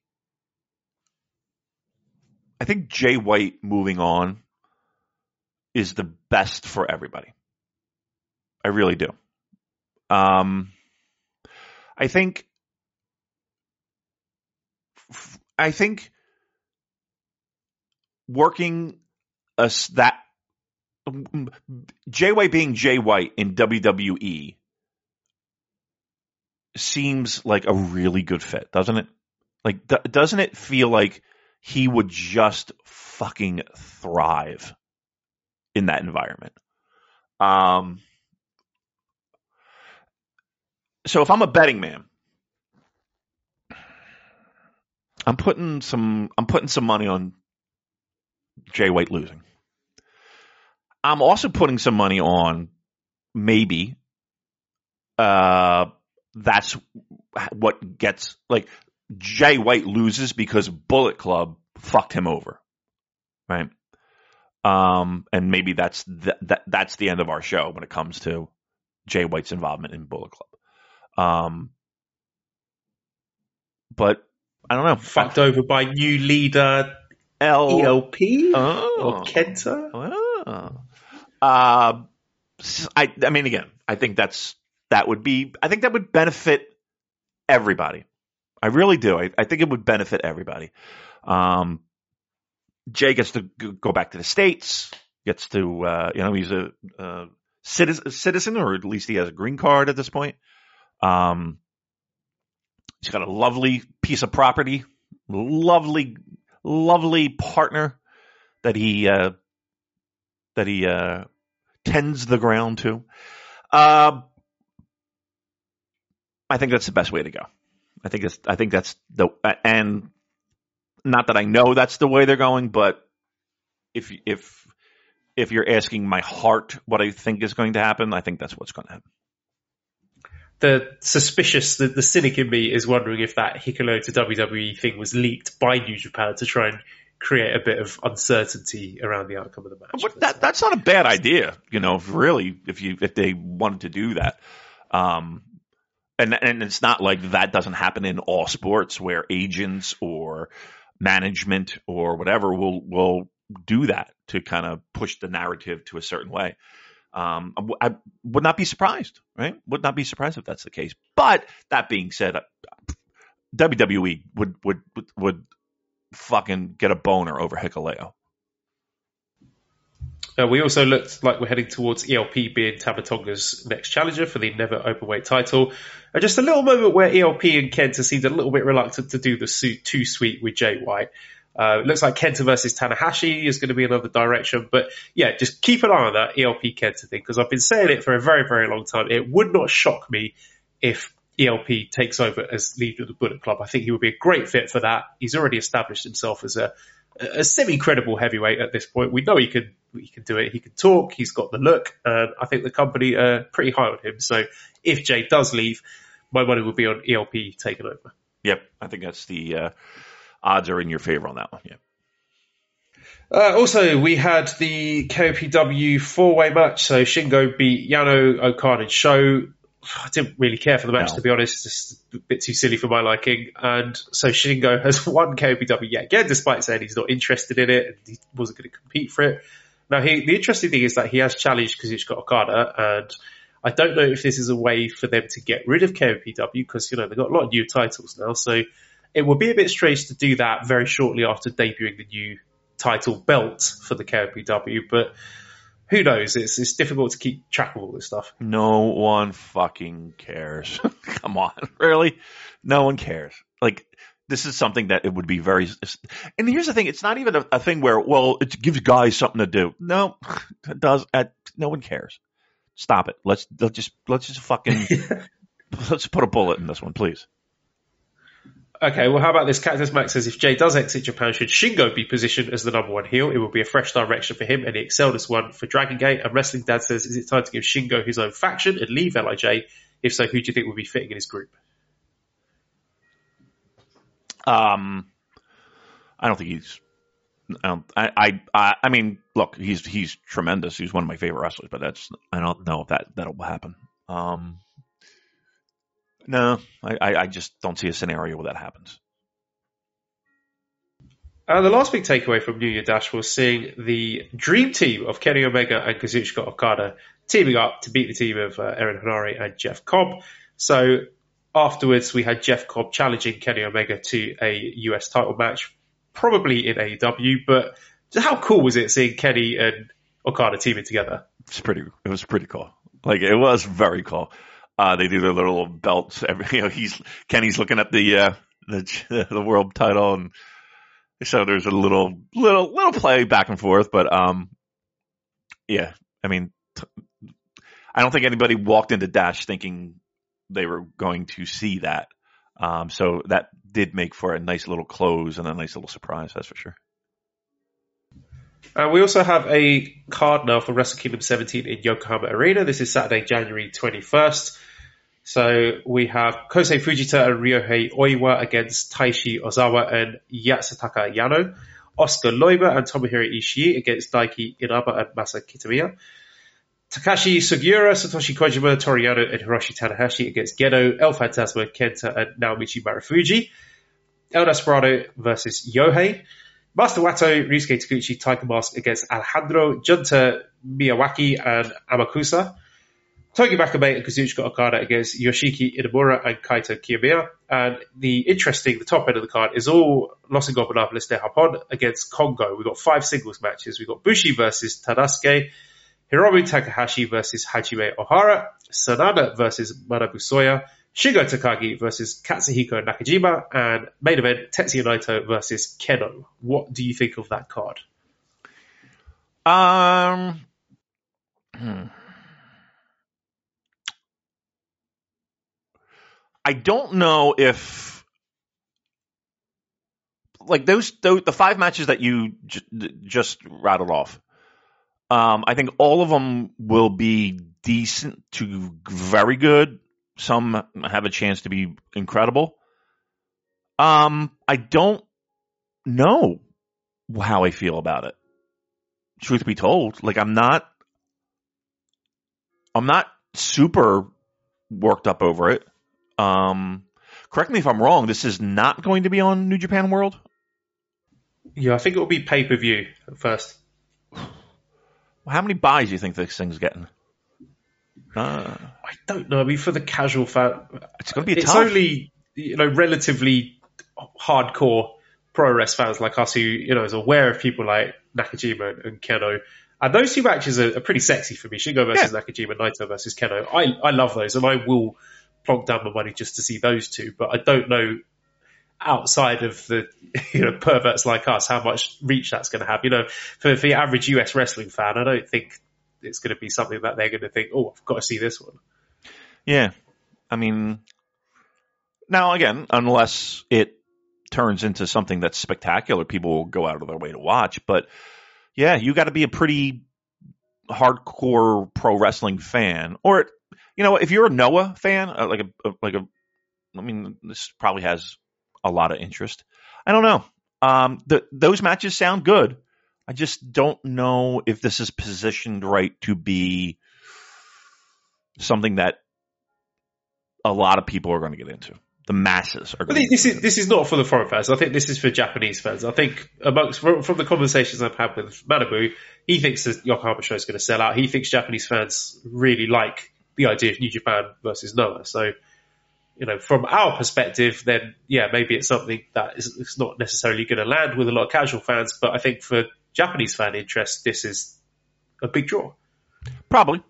I think Jay White moving on is the best for everybody. I really do. Um, I think, I think working a, that Jay White being Jay White in WWE seems like a really good fit, doesn't it? Like, doesn't it feel like he would just fucking thrive in that environment? Um, so if I'm a betting man, I'm putting some I'm putting some money on Jay White losing. I'm also putting some money on maybe uh that's what gets like Jay White loses because Bullet Club fucked him over. Right? Um and maybe that's th- that that's the end of our show when it comes to Jay White's involvement in Bullet Club. Um, but I don't know. Fucked over by new leader L- ELP oh. or Kenta. Oh. Uh, I I mean again, I think that's that would be I think that would benefit everybody. I really do. I, I think it would benefit everybody. Um, Jay gets to go back to the states. Gets to uh, you know he's a, a, citizen, a citizen, or at least he has a green card at this point. Um, he's got a lovely piece of property, lovely, lovely partner that he uh, that he uh, tends the ground to. Uh, I think that's the best way to go. I think it's, I think that's the and not that I know that's the way they're going, but if if if you're asking my heart what I think is going to happen, I think that's what's going to happen the suspicious, the, the cynic in me is wondering if that Hikuleo to WWE thing was leaked by New Japan to try and create a bit of uncertainty around the outcome of the match. But that, that's not a bad idea, you know. Really, if you if they wanted to do that, um, and and it's not like that doesn't happen in all sports where agents or management or whatever will will do that to kind of push the narrative to a certain way. Um, I would not be surprised, right? Would not be surprised if that's the case. But that being said, WWE would would would fucking get a boner over Hikuleo. Uh, we also looked like we're heading towards ELP being Tama Tonga's next challenger for the Never Openweight title. And just a little moment where ELP and Kenta seemed a little bit reluctant to do the suit too sweet with Jay White. Uh, it looks like Kenta versus Tanahashi is going to be another direction. But yeah, just keep an eye on that ELP Kenta thing because I've been saying it for a very, very long time. It would not shock me if ELP takes over as leader of the Bullet Club. I think he would be a great fit for that. He's already established himself as a, a semi-credible heavyweight at this point. We know he can he can do it. He can talk. He's got the look, and I think the company are pretty high on him. So if Jay does leave, my money would be on ELP taking over. Yep, I think that's the uh, odds are in your favor on that one. Yeah. Uh, also, we had the KOPW four-way match. So Shingo beat Yano, Okada, and Sho. I didn't really care for the match, No. to be honest. Just a bit too silly for my liking. And so Shingo has won KOPW yet again, despite saying he's not interested in it and he wasn't going to compete for it. Now, he, the interesting thing is that he has challenged Kazuchika Okada, and I don't know if this is a way for them to get rid of KOPW because, you know, they've got a lot of new titles now. So it would be a bit strange to do that very shortly after debuting the new title belt for the KOPW, but who knows? It's, it's difficult to keep track of all this stuff. No one fucking cares. Come on, really? No one cares. Like this is something that it would be very. And here's the thing: it's not even a, a thing where well, it gives guys something to do. No, it does. Uh, no one cares. Stop it. Let's let's just let's just fucking let's put a bullet in this one, please. Okay, well, how about this? Cactus Max says if Jay does exit Japan, should Shingo be positioned as the number one heel? It will be a fresh direction for him, and he excelled as one for Dragon Gate. And Wrestling Dad says, is it time to give Shingo his own faction and leave LIJ? If so, who do you think would be fitting in his group? Um, I don't think he's. I, I, I, I, I mean, look, he's he's tremendous. He's one of my favorite wrestlers, but that's I don't know if that that'll happen. Um, no, I, I, just don't see a scenario where that happens. Uh, the last big takeaway from New Year Dash was seeing the dream team of Kenny Omega and Kazuchika Okada teaming up to beat the team of uh, Aaron Henare and Jeff Cobb. So afterwards, we had Jeff Cobb challenging Kenny Omega to a US title match, probably in AEW. But how cool was it seeing Kenny and Okada teaming together? It's pretty. It was pretty cool. Like it was very cool. Uh, they do their little belts. Every, you know, he's Kenny's looking at the uh, the the world title, and so there's a little little little play back and forth. But um, yeah, I mean, t- I don't think anybody walked into Dash thinking they were going to see that. Um, so that did make for a nice little close and a nice little surprise. That's for sure. Uh, we also have a card now for Wrestle Kingdom 17 in Yokohama Arena. This is Saturday, January 21st. So we have Kosei Fujita and Ryohei Oiwa against Taishi Ozawa and Yasutaka Yano. Oskar Leube and Tomohiro Ishii against Daiki Inaba and Masa Kitamiya. Takashi Sugiura, Satoshi Kojima, Toru Yano, and Hiroshi Tanahashi against Gedo, El Phantasmo, Kenta, and Naomichi Marufuji. El Desperado versus Yohei. Master Wato, Ryusuke Taguchi, Tiger Mask against Alejandro, Junta Miyawaki, and Amakusa. Togi Makabe and Kazuchika Okada against Yoshiki Inamura and Kaito Kiyomiya. And the interesting, the top end of the card is all Los Ingobernables de Japón against Kongo. We've got five singles matches. We've got Bushi versus Tadasuke, Hiromu Takahashi versus Hajime Ohara, Sanada versus Manabu Soya, Shingo Takagi versus Katsuhiko Nakajima, and main event Tetsuya Naito versus Kenoh. What do you think of that card? Um. hmm. I don't know if like those, those the five matches that you j- just rattled off. Um, I think all of them will be decent to very good. Some have a chance to be incredible. Um, I don't know how I feel about it. Truth be told, like I'm not, I'm not super worked up over it. Um, correct me if I'm wrong. This is not going to be on New Japan World. Yeah, I think it will be pay per view at first. How many buys do you think this thing's getting? Uh, I don't know. I mean, for the casual fan, it's going to be it's tough. only you know relatively hardcore pro wrestling fans like us who you know is aware of people like Nakajima and Kenoh. And those two matches are, are pretty sexy for me. Shingo versus yeah. Nakajima, Naito versus Kenoh. I, I love those, and I will plonk down my money just to see those two. But I don't know outside of the you know perverts like us how much reach that's going to have. You know, for, for the average US wrestling fan, I don't think it's going to be something that they're going to think, oh, I've got to see this one. Yeah, I mean, now again, unless it turns into something that's spectacular, people will go out of their way to watch. But yeah, you got to be a pretty hardcore pro wrestling fan, or you know, if you're a Noah fan, uh, like a like a, I mean, this probably has a lot of interest. I don't know. Um, the, those matches sound good. I just don't know if this is positioned right to be something that a lot of people are going to get into. The masses are. Going this is this is not for the foreign fans. I think this is for Japanese fans. I think amongst from, from the conversations I've had with Manabu, he thinks the Yokohama show is going to sell out. He thinks Japanese fans really like the idea of New Japan versus Noah. So you know, from our perspective, then yeah, maybe it's something that is it's not necessarily going to land with a lot of casual fans. But I think for Japanese fan interest, this is a big draw. Probably,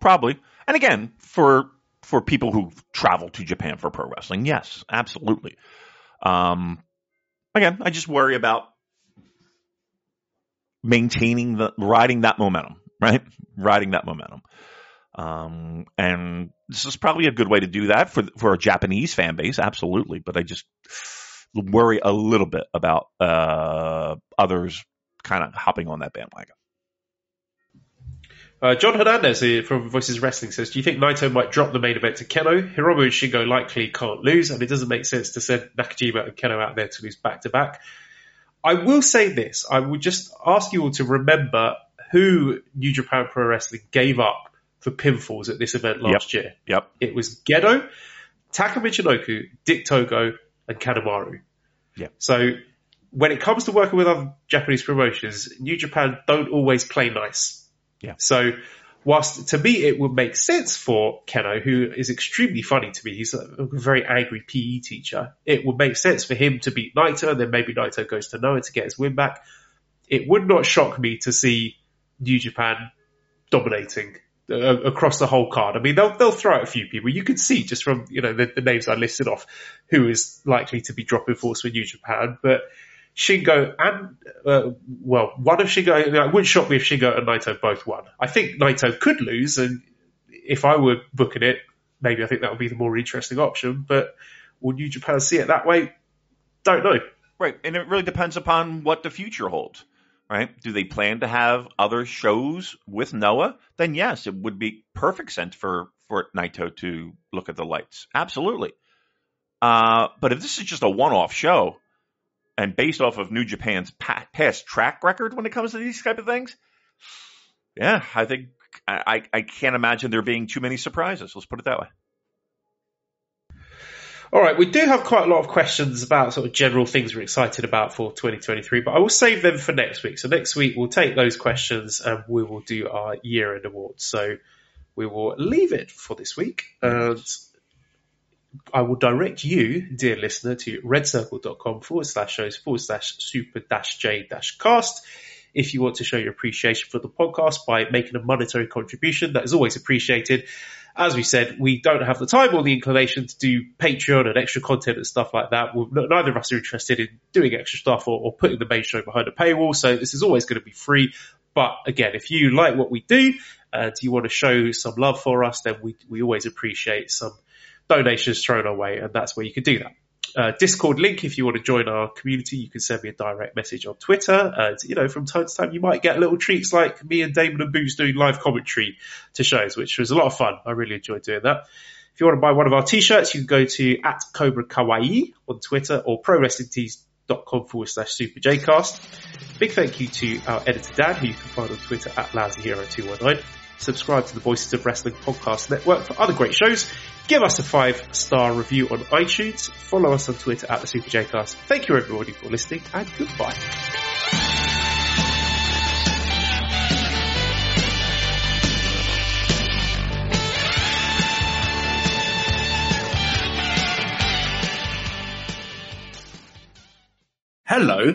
probably. And again, for for people who travel to Japan for pro wrestling, yes, absolutely. Um, again, I just worry about maintaining the riding that momentum, right? Riding that momentum. Um, and this is probably a good way to do that for for a Japanese fan base, absolutely. But I just worry a little bit about uh, others kind of hopping on that bandwagon. Uh, John Hernandez from Voices Wrestling says, "Do you think Naito might drop the main event to Kenoh? Hiromu and Shingo likely can't lose, and it doesn't make sense to send Nakajima and Kenoh out there to lose back to back." I will say this: I would just ask you all to remember who New Japan Pro Wrestling gave up for pinfalls at this event last yep. year. Yep. It was Gedo, Taka Michinoku, Dick Togo, and Kanemaru. Yeah. So when it comes to working with other Japanese promotions, New Japan don't always play nice. Yeah. So whilst to me it would make sense for Kenoh, who is extremely funny to me, he's a, a very angry PE teacher. It would make sense for him to beat Naito, and then maybe Naito goes to Noah to get his win back. It would not shock me to see New Japan dominating uh, across the whole card. I mean, they'll they'll throw out a few people. You can see just from you know the, the names I listed off who is likely to be dropping force for New Japan, but. Shingo and uh, well, one of Shingo. It wouldn't shock me if Shingo and Naito both won. I think Naito could lose, and if I were booking it, maybe I think that would be the more interesting option. But will New Japan see it that way? Don't know. Right, and it really depends upon what the future holds right? Do they plan to have other shows with Noah? Then yes, it would be perfect sense for for Naito to look at the lights. Absolutely. Uh, but if this is just a one-off show and based off of New Japan's past track record when it comes to these type of things, yeah, I think I, I can't imagine there being too many surprises. Let's put it that way. All right, we do have quite a lot of questions about sort of general things we're excited about for 2023, but I will save them for next week. So next week we'll take those questions and we will do our year-end awards. So we will leave it for this week, and I will direct you, dear listener, to redcircle.com forward slash shows forward slash super dash j dash cast if you want to show your appreciation for the podcast by making a monetary contribution. That is always appreciated as we said, we don't have the time or the inclination to do Patreon and extra content and stuff like that. We're, neither of us are interested in doing extra stuff or, or putting the main show behind a paywall. So this is always going to be free. But again, if you like what we do and you want to show some love for us, then we, we always appreciate some donations thrown our way. And that's where you can do that uh, Discord link if you want to join our community. You can send me a direct message on Twitter. And, you know, from time to time, you might get little treats like me and Damon and Boots doing live commentary to shows, which was a lot of fun. I really enjoyed doing that. If you want to buy one of our t-shirts, you can go to at Cobra Kawaii on Twitter or prowrestlingtees.com forward slash super Jcast. Big thank you to our editor Dan, who you can find on Twitter at LousyHero219 subscribe to the Voices of Wrestling podcast network for other great shows. Give us a five star review on iTunes. Follow us on Twitter at the Super Jcast. Thank you everybody for listening and goodbye. Hello,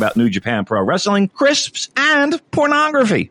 about New Japan Pro Wrestling, crisps, and pornography.